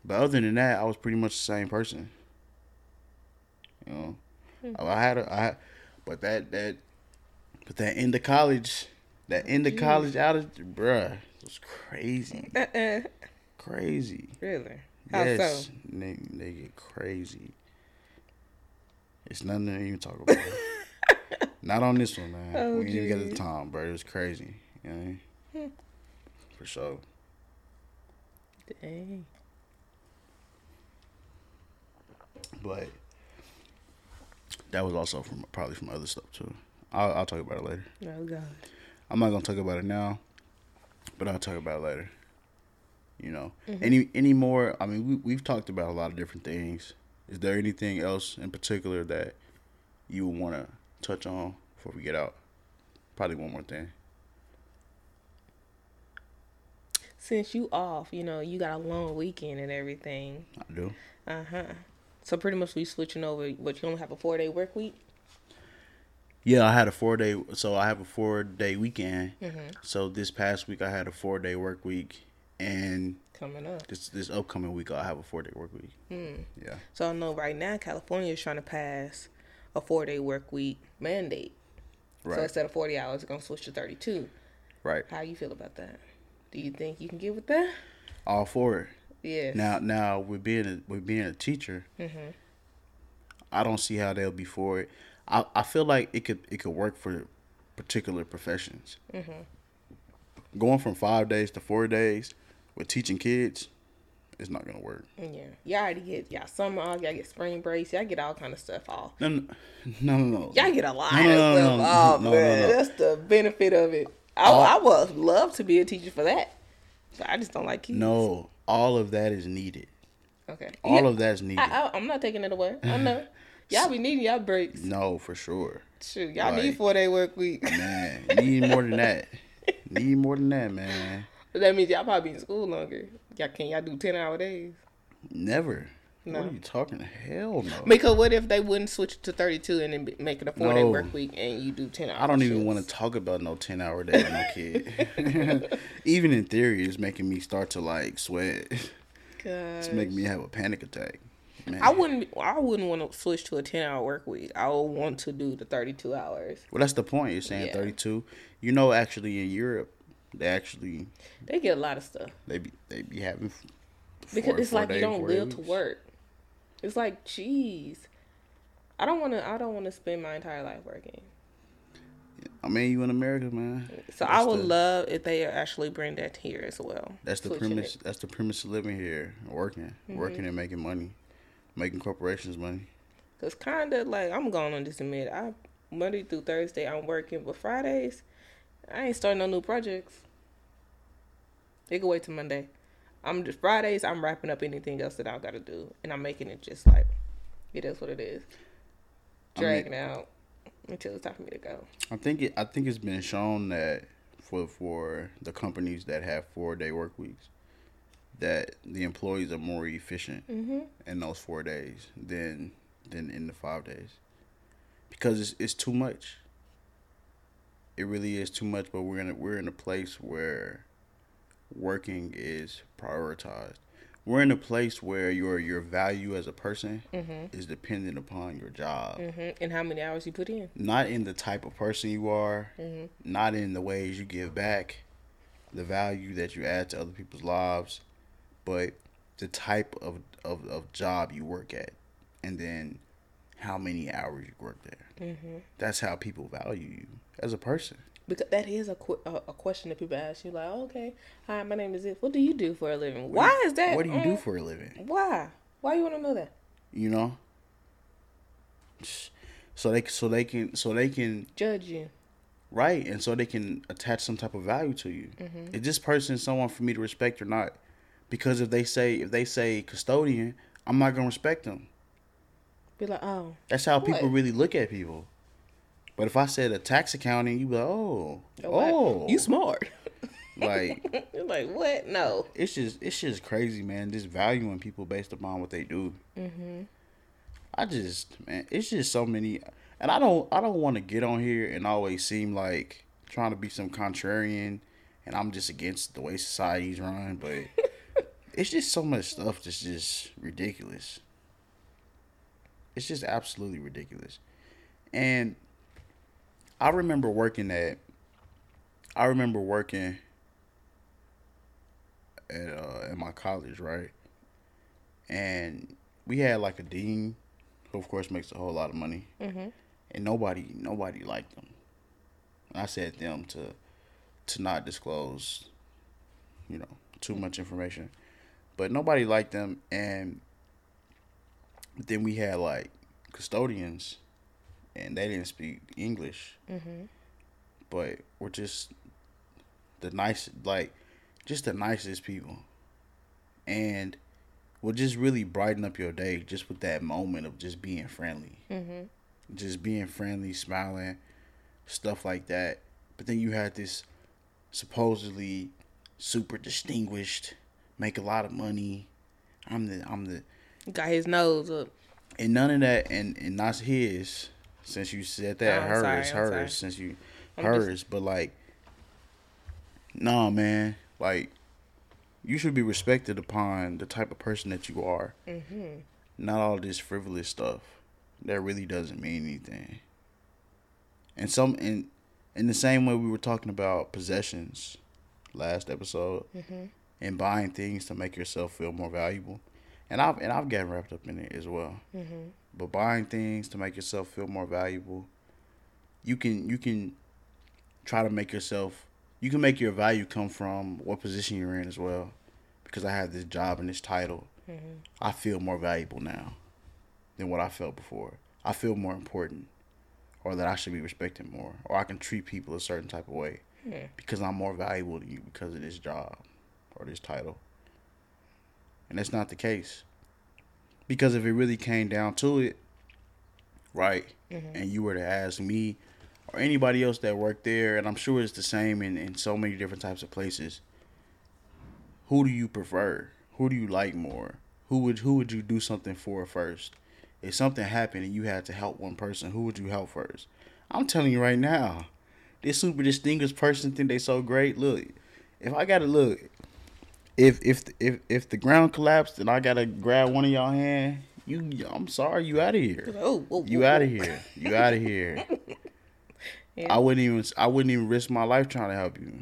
A: but other than that, I was pretty much the same person. You know, hmm. I had a, I, but that that, but that end of college, that end of college out of bruh, it was crazy,
B: Uh-uh.
A: crazy.
B: Really? How
A: Yes,
B: so?
A: nigga, nigga, crazy. It's nothing to even talk about. Not on this one, man.
B: Oh,
A: we didn't even get the time, bro. It was crazy. You know I mean?
B: Hmm.
A: For sure.
B: Dang.
A: But that was also from probably from other stuff too. I'll, I'll talk about it later.
B: Oh, God.
A: I'm not gonna talk about it now, but I'll talk about it later. You know, any any more? I mean, we we've talked about a lot of different things. Is there anything else in particular that you would want to touch on before we get out? Probably one more thing.
B: Since you off, you know, you got a long weekend and everything.
A: I do.
B: Uh huh. So pretty much we switching over. What you only have a four day work week?
A: Yeah, I had a four day. So I have a four day weekend.
B: Mm-hmm.
A: So this past week I had a four day work week, and
B: Coming up.
A: this this upcoming week I'll have a four day work week.
B: Hmm.
A: Yeah.
B: So I know right now California is trying to pass a four day work week mandate.
A: Right.
B: So instead of forty hours, it's gonna switch to thirty two.
A: Right.
B: How you feel about that? Do you think you can get with that?
A: All for it.
B: Yes.
A: Now, now with being a, with being a teacher,
B: Mm-hmm.
A: I don't see how they'll be for it. I, I feel like it could it could work for particular professions.
B: Mm-hmm.
A: Going from five days to four days with teaching kids, it's not gonna work.
B: Yeah. Y'all already get y'all summer off. Y'all get spring breaks. Y'all get all kind of stuff off.
A: No, no, no, no.
B: Y'all get a lot
A: No,
B: of
A: no, no,
B: stuff
A: no,
B: off,
A: no,
B: man. That's the benefit of it. I,
A: All-
B: I would love to be a teacher for that. I just don't like kids.
A: No, all of that is needed.
B: Okay.
A: All
B: Yeah,
A: of that's needed.
B: I, I, I'm not taking it away. I know. Y'all be needing y'all breaks.
A: no, for sure.
B: Shoot, y'all
A: Like-
B: need four day work week.
A: Man, need more than that. Need more than that, man.
B: But that means y'all probably be in school longer. Y'all can't y'all do ten hour days?
A: Never.
B: No.
A: What are you talking? Hell no.
B: Because what if they wouldn't switch to thirty two and then make it a four day
A: No.
B: work week and you do ten hours?
A: I don't even want to talk about no ten hour day with no kid. even in theory, it's making me start to like sweat.
B: to.
A: It's making me have a panic attack. man.
B: I wouldn't. I wouldn't want to switch to a ten hour work week. I would want to do the thirty two hours.
A: Well, that's the point. You're saying
B: Yeah.
A: 32. You know, actually in Europe, they actually
B: They get a lot of stuff
A: they be they be having
B: because it's like you don't
A: day
B: live to work. It's like, jeez, I don't want to. I don't want to spend my entire life working.
A: I mean, you in America, man.
B: So
A: That's
B: I would
A: the-
B: love if they actually bring that here as well.
A: That's the premise.
B: it.
A: That's the premise of living here, working,
B: Mm-hmm.
A: working and making money, making corporations money.
B: Cause kind of like I'm going on just admit I Monday through Thursday I'm working, but Fridays I ain't starting no new projects. They can wait till Monday. I'm just Fridays. I'm wrapping up anything else that I've gotta do, and I'm making it just like it is what it is,
A: I mean-
B: dragging out until it's time for me to go.
A: I think it. I think it's been shown that for for the companies that have four day work weeks, that the employees are more efficient mm-hmm. in those four days than than in the five days, because it's it's too much. It really is too much, but we're in a, we're in a place where working is prioritized. We're in a place where your your value as a person is dependent upon your job
B: hmm And how many hours you put in?
A: not in the type of person you are,
B: Mm-hmm.
A: not in the ways you give back, the value that you add to other people's lives, but the type of, of, of job you work at, and then how many hours you work there.
B: Mm-hmm.
A: That's how people value you as a person.
B: Because that is a, qu- a a question that people ask you, like, okay, hi, my name is this. What do you do for a living? Why is that?
A: What do you do for a living?
B: Why? Why you want to know that?
A: You know. So they so they can so they can
B: Judge you.
A: Right, and so they can attach some type of value to you.
B: Mm-hmm.
A: Is this person someone for me to respect or not? Because if they say if they say custodian, I'm not gonna respect them.
B: Be like, oh,
A: That's how people really look at people. But if I said a tax accounting, you be like, oh,
B: what?
A: oh,
B: you smart.
A: like
B: like, what? No.
A: it's just it's just crazy, man. Just valuing people based upon what they do.
B: Mm-hmm.
A: I just man, it's just so many, and I don't I don't want to get on here and always seem like trying to be some contrarian, and I'm just against the way society's run, but it's just so much stuff that's just ridiculous. It's just absolutely ridiculous, and I remember working at. I remember working at uh, at my college, right? And we had like a dean, who of course makes a whole lot of money,
B: Mhm.
A: and nobody nobody liked them. I said them to to not disclose, you know, too much information, but nobody liked them, and then we had like custodians, and they didn't speak English,
B: Mm-hmm.
A: but were just the nice like just the nicest people and will just really brighten up your day just with that moment of just being friendly
B: Mm-hmm.
A: just being friendly smiling stuff like that but then you had this supposedly super distinguished make a lot of money i'm the i'm the
B: Got his nose up.
A: and none of that and and not his since you said that
B: Oh,
A: hers
B: sorry,
A: hers since you
B: I'm just-
A: hers but like nah man. Like you should be respected upon the type of person that you are.
B: Mm-hmm.
A: not all this frivolous stuff. That really doesn't mean anything. And some in in the same way we were talking about possessions last episode
B: Mm-hmm.
A: and buying things to make yourself feel more valuable and i've and i've gotten wrapped up in it as well
B: Mm-hmm.
A: but buying things to make yourself feel more valuable you can you can try to make yourself you can make your value come from what position you're in as well because i have this job and this title
B: Mm-hmm.
A: i feel more valuable now than what i felt before i feel more important or that i should be respected more or i can treat people a certain type of way
B: Yeah.
A: because i'm more valuable to you because of this job or this title and that's not the case. Because if it really came down to it right mm-hmm. and you were to ask me or anybody else that worked there and i'm sure it's the same in, in so many different types of places who do you prefer? Who do you like more? Who would who would you do something for first? If something happened and you had to help one person who would you help first? I'm telling you right now this super distinguished person think they so great. Look if i gotta look if if if if the ground collapsed and i gotta grab one of y'all hand you. I'm sorry, you out of here.
B: Oh, whoa,
A: You out of here. You out of here.
B: Yeah.
A: I wouldn't even. I wouldn't even risk my life trying to help you.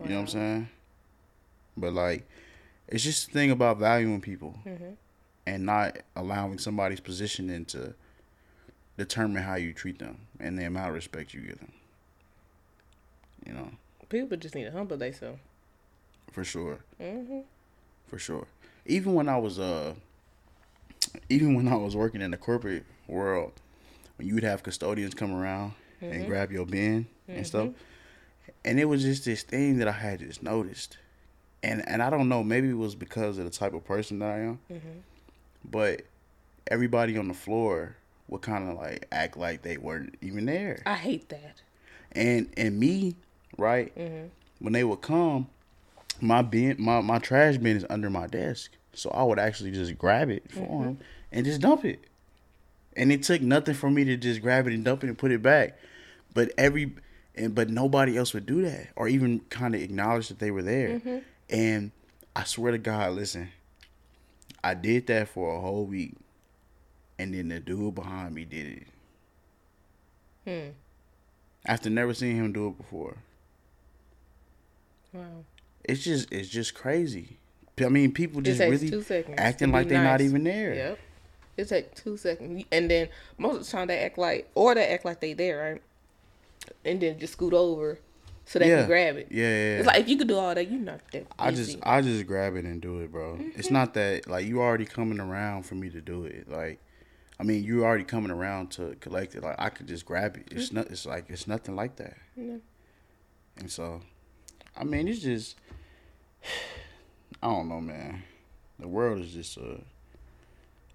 A: You know what I'm saying? But like, it's just the thing about valuing people
B: Mm-hmm.
A: and not allowing somebody's positioning to determine how you treat them and the amount of respect you give them. You know,
B: People just need to humble themselves.
A: For sure.
B: Mm-hmm.
A: for sure. Even when I was uh, even when I was working in the corporate world, when you would have custodians come around and grab your bin and stuff, and it was just this thing that I had just noticed, and and I don't know, maybe it was because of the type of person that I am, but everybody on the floor would kind of like act like they weren't even there,
B: I hate that.
A: and and me, right, when they would come, my bin, my my trash bin is under my desk, so I would actually just grab it for them and just dump it. And it took nothing for me to just grab it and dump it and put it back, but every and but nobody else would do that or even kind of acknowledge that they were there. And I swear to God, listen, I did that for a whole week, and then the dude behind me did it.
B: Hmm.
A: After never seeing him do it before.
B: Wow.
A: It's just it's just crazy. I mean, people just really acting like they're not even there.
B: Yep. It takes two seconds, and then most of the time they act like, or they act like they there, right? And then just scoot over so they
A: Yeah.
B: can grab it.
A: Yeah, yeah, yeah.
B: It's like if you could do all that, you're not that.
A: I just I just grab it and do it, bro.
B: Mm-hmm.
A: It's not that like you already coming around for me to do it. Like, I mean, you already coming around to collect it. Like, I could just grab it. It's not. It's like it's nothing like that.
B: Yeah.
A: And so, I mean, it's just I don't know, man. The world is just a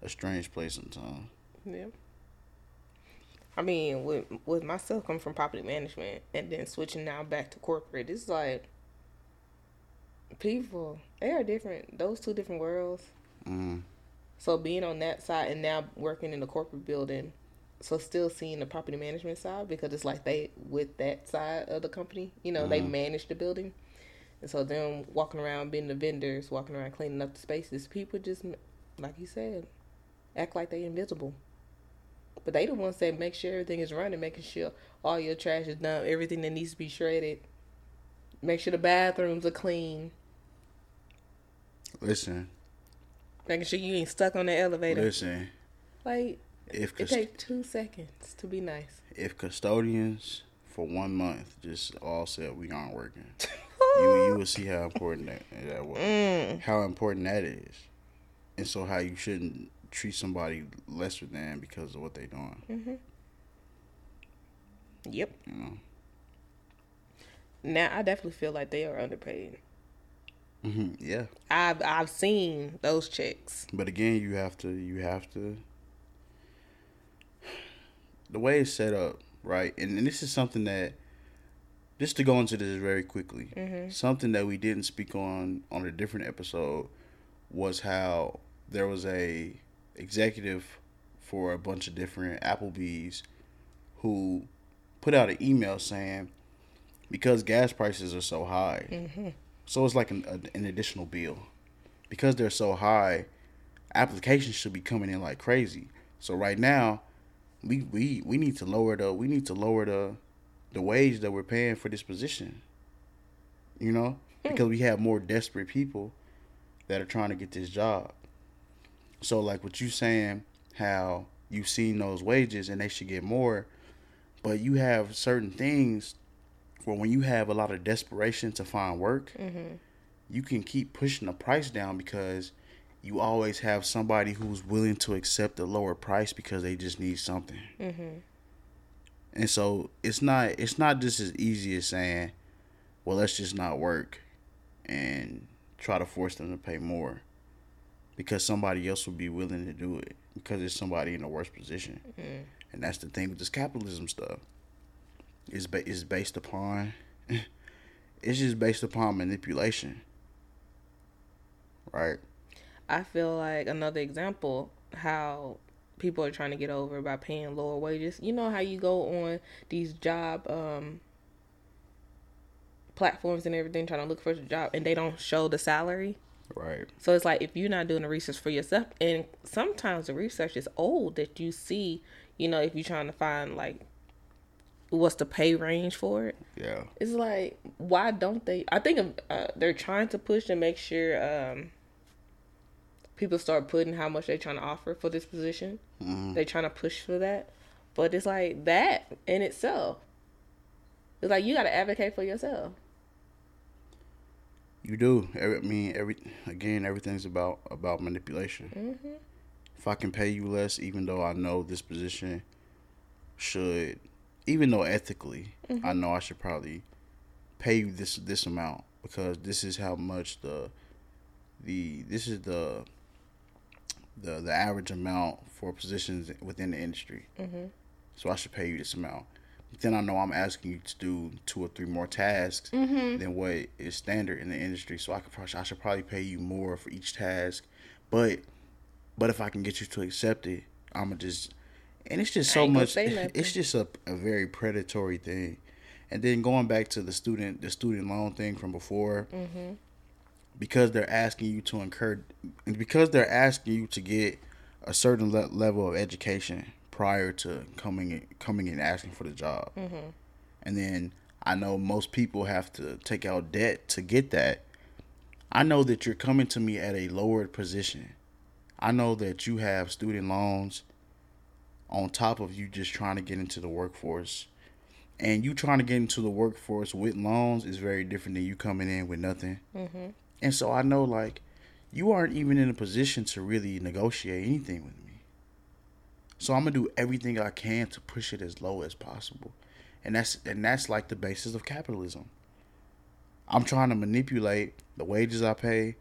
A: a strange place sometimes.
B: Yeah. I mean, with with myself coming from property management and then switching now back to corporate, it's like people they are different. Those two different worlds.
A: Mm.
B: So being on that side and now working in the corporate building, so still seeing the property management side because it's like they with that side of the company, you know, they manage the building, and so them walking around being the vendors, walking around cleaning up the spaces, people just like you said, act like they invisible. But they the ones that make sure everything is running, making sure all your trash is done, everything that needs to be shredded. Make sure the bathrooms are clean.
A: Listen,
B: Making sure you ain't stuck on the elevator.
A: listen.
B: Like
A: If
B: it takes two seconds to be nice.
A: if custodians for one month just all said we aren't working, you you will see how important that that was,
B: Mm.
A: how important that is, and so how you shouldn't treat somebody lesser than because of what they're doing.
B: Yep.
A: You know,
B: Now I definitely feel like they are underpaid.
A: hmm yeah.
B: I've I've seen those checks.
A: But again, you have to you have to the way it's set up, right? And, and this is something that just to go into this very quickly, mm-hmm. something that we didn't speak on on a different episode was how there was a executive for a bunch of different Applebee's who put out an email saying because gas prices are so high, mm-hmm. so it's like an, a, an additional bill. Because they're so high, applications should be coming in like crazy. So right now, we we we need to lower the we need to lower the the wage that we're paying for this position. You know, hmm. because we have more desperate people that are trying to get this job. So like what you saying, how you've seen those wages and they should get more, but you have certain things where when you have a lot of desperation to find work, mm-hmm. you can keep pushing the price down because you always have somebody who's willing to accept a lower price because they just need something. Mm-hmm. And so it's not it's not just as easy as saying, well, let's just not work and try to force them to pay more because somebody else would be willing to do it because it's somebody in a worse position. Mm-hmm. And that's the thing with this capitalism stuff. It's ba- it's based upon it's just based upon manipulation. Right?
B: I feel like another example how people are trying to get over by paying lower wages. You know how you go on these job um platforms and everything trying to look for a job and they don't show the salary
A: Right.
B: So it's like if you're not doing the research for yourself, and sometimes the research is old that you see, you know, if you're trying to find like what's the pay range for it.
A: Yeah.
B: It's like why don't they? I think uh, they're trying to push to make sure um, people start putting how much they're trying to offer for this position. They're trying to push for that, but it's like that in itself. It's like you got to advocate for yourself.
A: You do. Every, I mean, every again, everything's about about manipulation.
B: Mm-hmm.
A: If I can pay you less, even though I know this position should, even though ethically,
B: Mm-hmm.
A: I know I should probably pay you this this amount because this is how much the the this is the the the average amount for positions within the industry.
B: Mm-hmm.
A: So I should pay you this amount. But then I know I'm asking you to do two or three more tasks
B: Mm-hmm.
A: than what is standard in the industry. So I could probably I should probably pay you more for each task. But but if I can get you to accept it, I'ma just and it's just so much it's just a, a very predatory thing. And then going back to the student the student loan thing from before,
B: Mm-hmm.
A: Because they're asking you to incur because they're asking you to get a certain le- level of education prior to coming in, coming and asking for the job.
B: Mm-hmm.
A: and then i know most people have to take out debt to get that. I know that you're coming to me at a lowered position. I know that you have student loans on top of you just trying to get into the workforce. And you trying to get into the workforce with loans is very different than you coming in with nothing.
B: Mm-hmm.
A: And so I know like you aren't even in a position to really negotiate anything with me. So I'm gonna do everything I can to push it as low as possible. And that's and that's like the basis of capitalism. I'm trying to manipulate the wages I pay,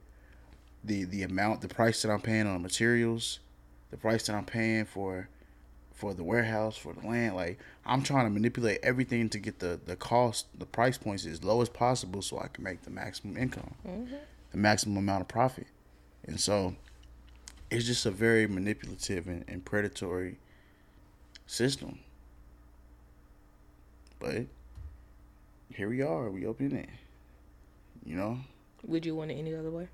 A: the the amount the price that I'm paying on materials, the price that I'm paying for for the warehouse, for the land. Like I'm trying to manipulate everything to get the, the cost, the price points as low as possible so I can make the maximum income mm-hmm. the maximum amount of profit. And so it's just a very manipulative and, and predatory system. But here we are, we open it. You know?
B: Would you want it any other way?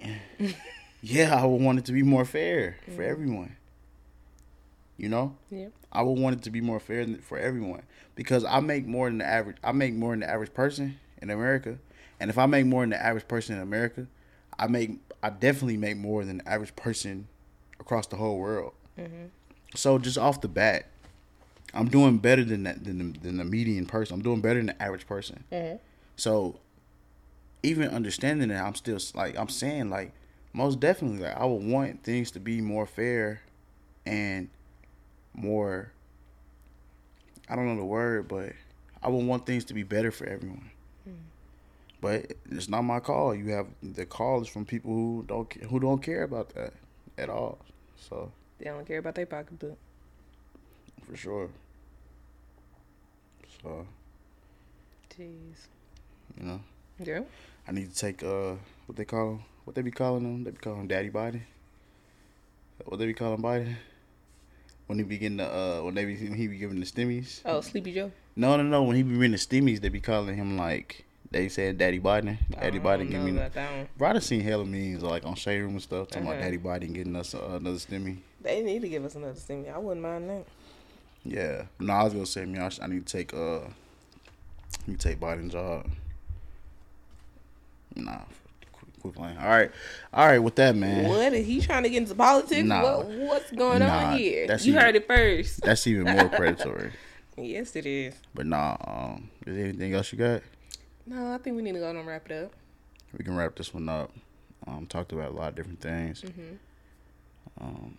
A: Yeah, I would want it to be more fair for mm-hmm. everyone. You know?
B: Yeah.
A: I would want it to be more fair for everyone because I make more than the average. I make more than the average person in America, and if I make more than the average person in America, I make I definitely make more than the average person across the whole world. Mm-hmm. So just off the bat, I'm doing better than that than the, than the median person. I'm doing better than the average person. Mm-hmm. So even understanding that, I'm still like I'm saying like most definitely like I would want things to be more fair and more I don't know the word, but I would want things to be better for everyone. But it's not my call. You have the call is from people who don't who don't care about that at all. So
B: They don't care about their pocketbook.
A: for sure. So
B: Jeez.
A: you know,
B: Yeah.
A: I need to take uh what they call what they be calling them. They be calling him Daddy Biden. What they be calling Biden when he be getting the uh when they be when he be giving the stimmies.
B: Oh, Sleepy Joe.
A: No, no, no. When he be reading the stimmies, they be calling him like they said Daddy Biden. Daddy
B: I
A: Biden give me.
B: about that one.
A: Bro, I done seen hella memes like on Shade Room and stuff talking about
B: Uh-huh.
A: Daddy Biden getting us uh, another stimmy.
B: They need to give us another stimmy. I wouldn't mind that.
A: Yeah. No, I was gonna say, man, I, need to take uh, to take Biden's job. Nah, quit, playing. All right, all right. With that, man,
B: What is he trying to get into politics?
A: Nah.
B: What, what's going
A: Nah,
B: on here? You
A: even-
B: heard it first.
A: that's even more predatory.
B: yes, it is.
A: But nah, um, is there anything else you got?
B: No, I think we need to go and wrap it up.
A: We can wrap this one up. Um, talked about a lot of different things.
B: Mm-hmm.
A: Um,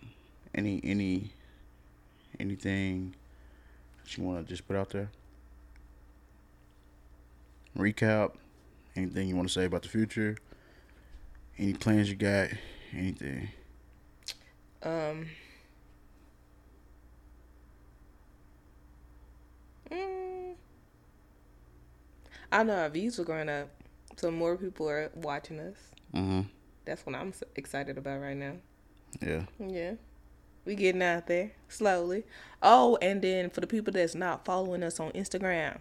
A: any any anything that you want to just put out there? Recap. Anything you want to say about the future? Any plans you got? Anything?
B: Um. mm, I know our views are going up, so more people are watching us.
A: Mm-hmm.
B: That's what I'm excited about right now.
A: Yeah.
B: Yeah. We getting out there slowly. Oh, and then for the people that's not following us on Instagram,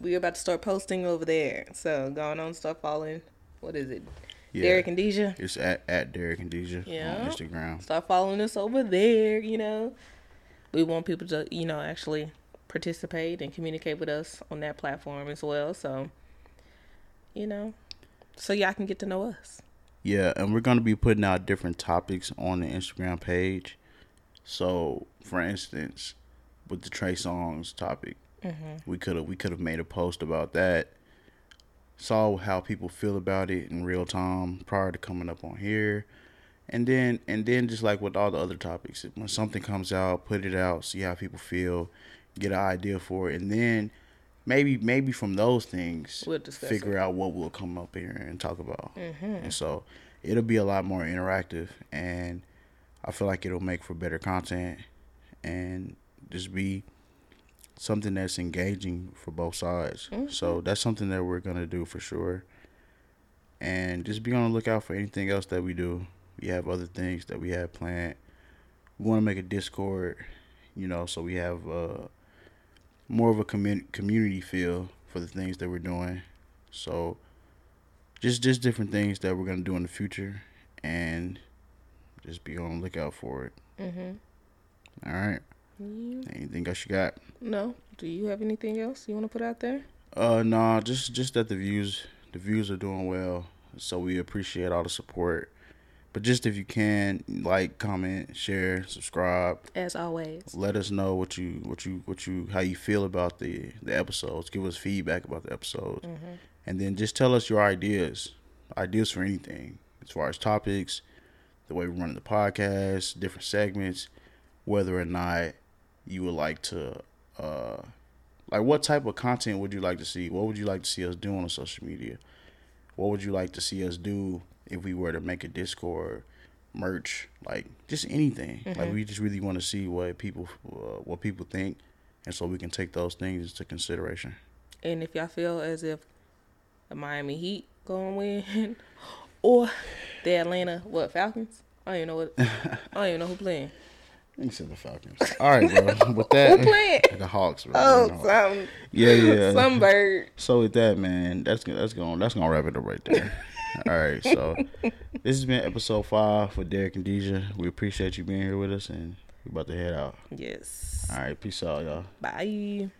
B: we're about to start posting over there. So going on, start following. What is it?
A: Yeah.
B: Derrick and Deejah.
A: It's at, at Derrick and Deejah
B: Yeah.
A: on Instagram.
B: Start following us over there. You know, we want people to you know actually participate and communicate with us on that platform as well. So, you know, so y'all can get to know us.
A: Yeah, and we're gonna be putting out different topics on the Instagram page. So, for instance, with the Trey Songz topic, mm-hmm. we could have we could have made a post about that. Saw how people feel about it in real time prior to coming up on here, and then and then just like with all the other topics, when something comes out, put it out, see how people feel, get an idea for it, and then maybe maybe from those things
B: We'll
A: figure out what we'll come up here and talk about. Mm-hmm. And so it'll be a lot more interactive, and I feel like it'll make for better content and just be something that's engaging for both sides. So that's something that we're gonna do for sure. And just be on the lookout for anything else that we do. We have other things that we have planned. We want to make a Discord, you know, so we have uh, more of a commun- community feel for the things that we're doing. So just just different things that we're gonna do in the future, and just be on the lookout for it. Mm-hmm. All right. Anything else you got?
B: No, do you have anything else you want to put out there?
A: Uh, no, just just that the views the views are doing well, so we appreciate all the support. But just if you can, like, comment, share, subscribe.
B: As always,
A: Let us know what you what you what you how you feel about the the episodes. Give us feedback about the episodes, and then just tell us your ideas, ideas for anything as far as topics, the way we're running the podcast, different segments, whether or not you would like to, uh, like what type of content would you like to see? What would you like to see us do on social media? What would you like to see us do if we were to make a Discord, merch, like just anything? Like we just really want to see what people uh, what people think, and so we can take those things into consideration.
B: and if y'all feel as if the Miami Heat going win, or the Atlanta what Falcons, I don't even know what I don't even know who playing.
A: He said the Falcons. All right, bro. With that,
B: playing?
A: the Hawks, bro.
B: Oh,
A: Hawks.
B: some
A: yeah, yeah.
B: some bird.
A: So with that, man, that's that's gonna that's gonna wrap it up right there. All right, so this has been episode five for Derrick and Deejah. We appreciate you being here with us, and we're about to head out.
B: Yes.
A: All right, peace out, y'all.
B: Bye.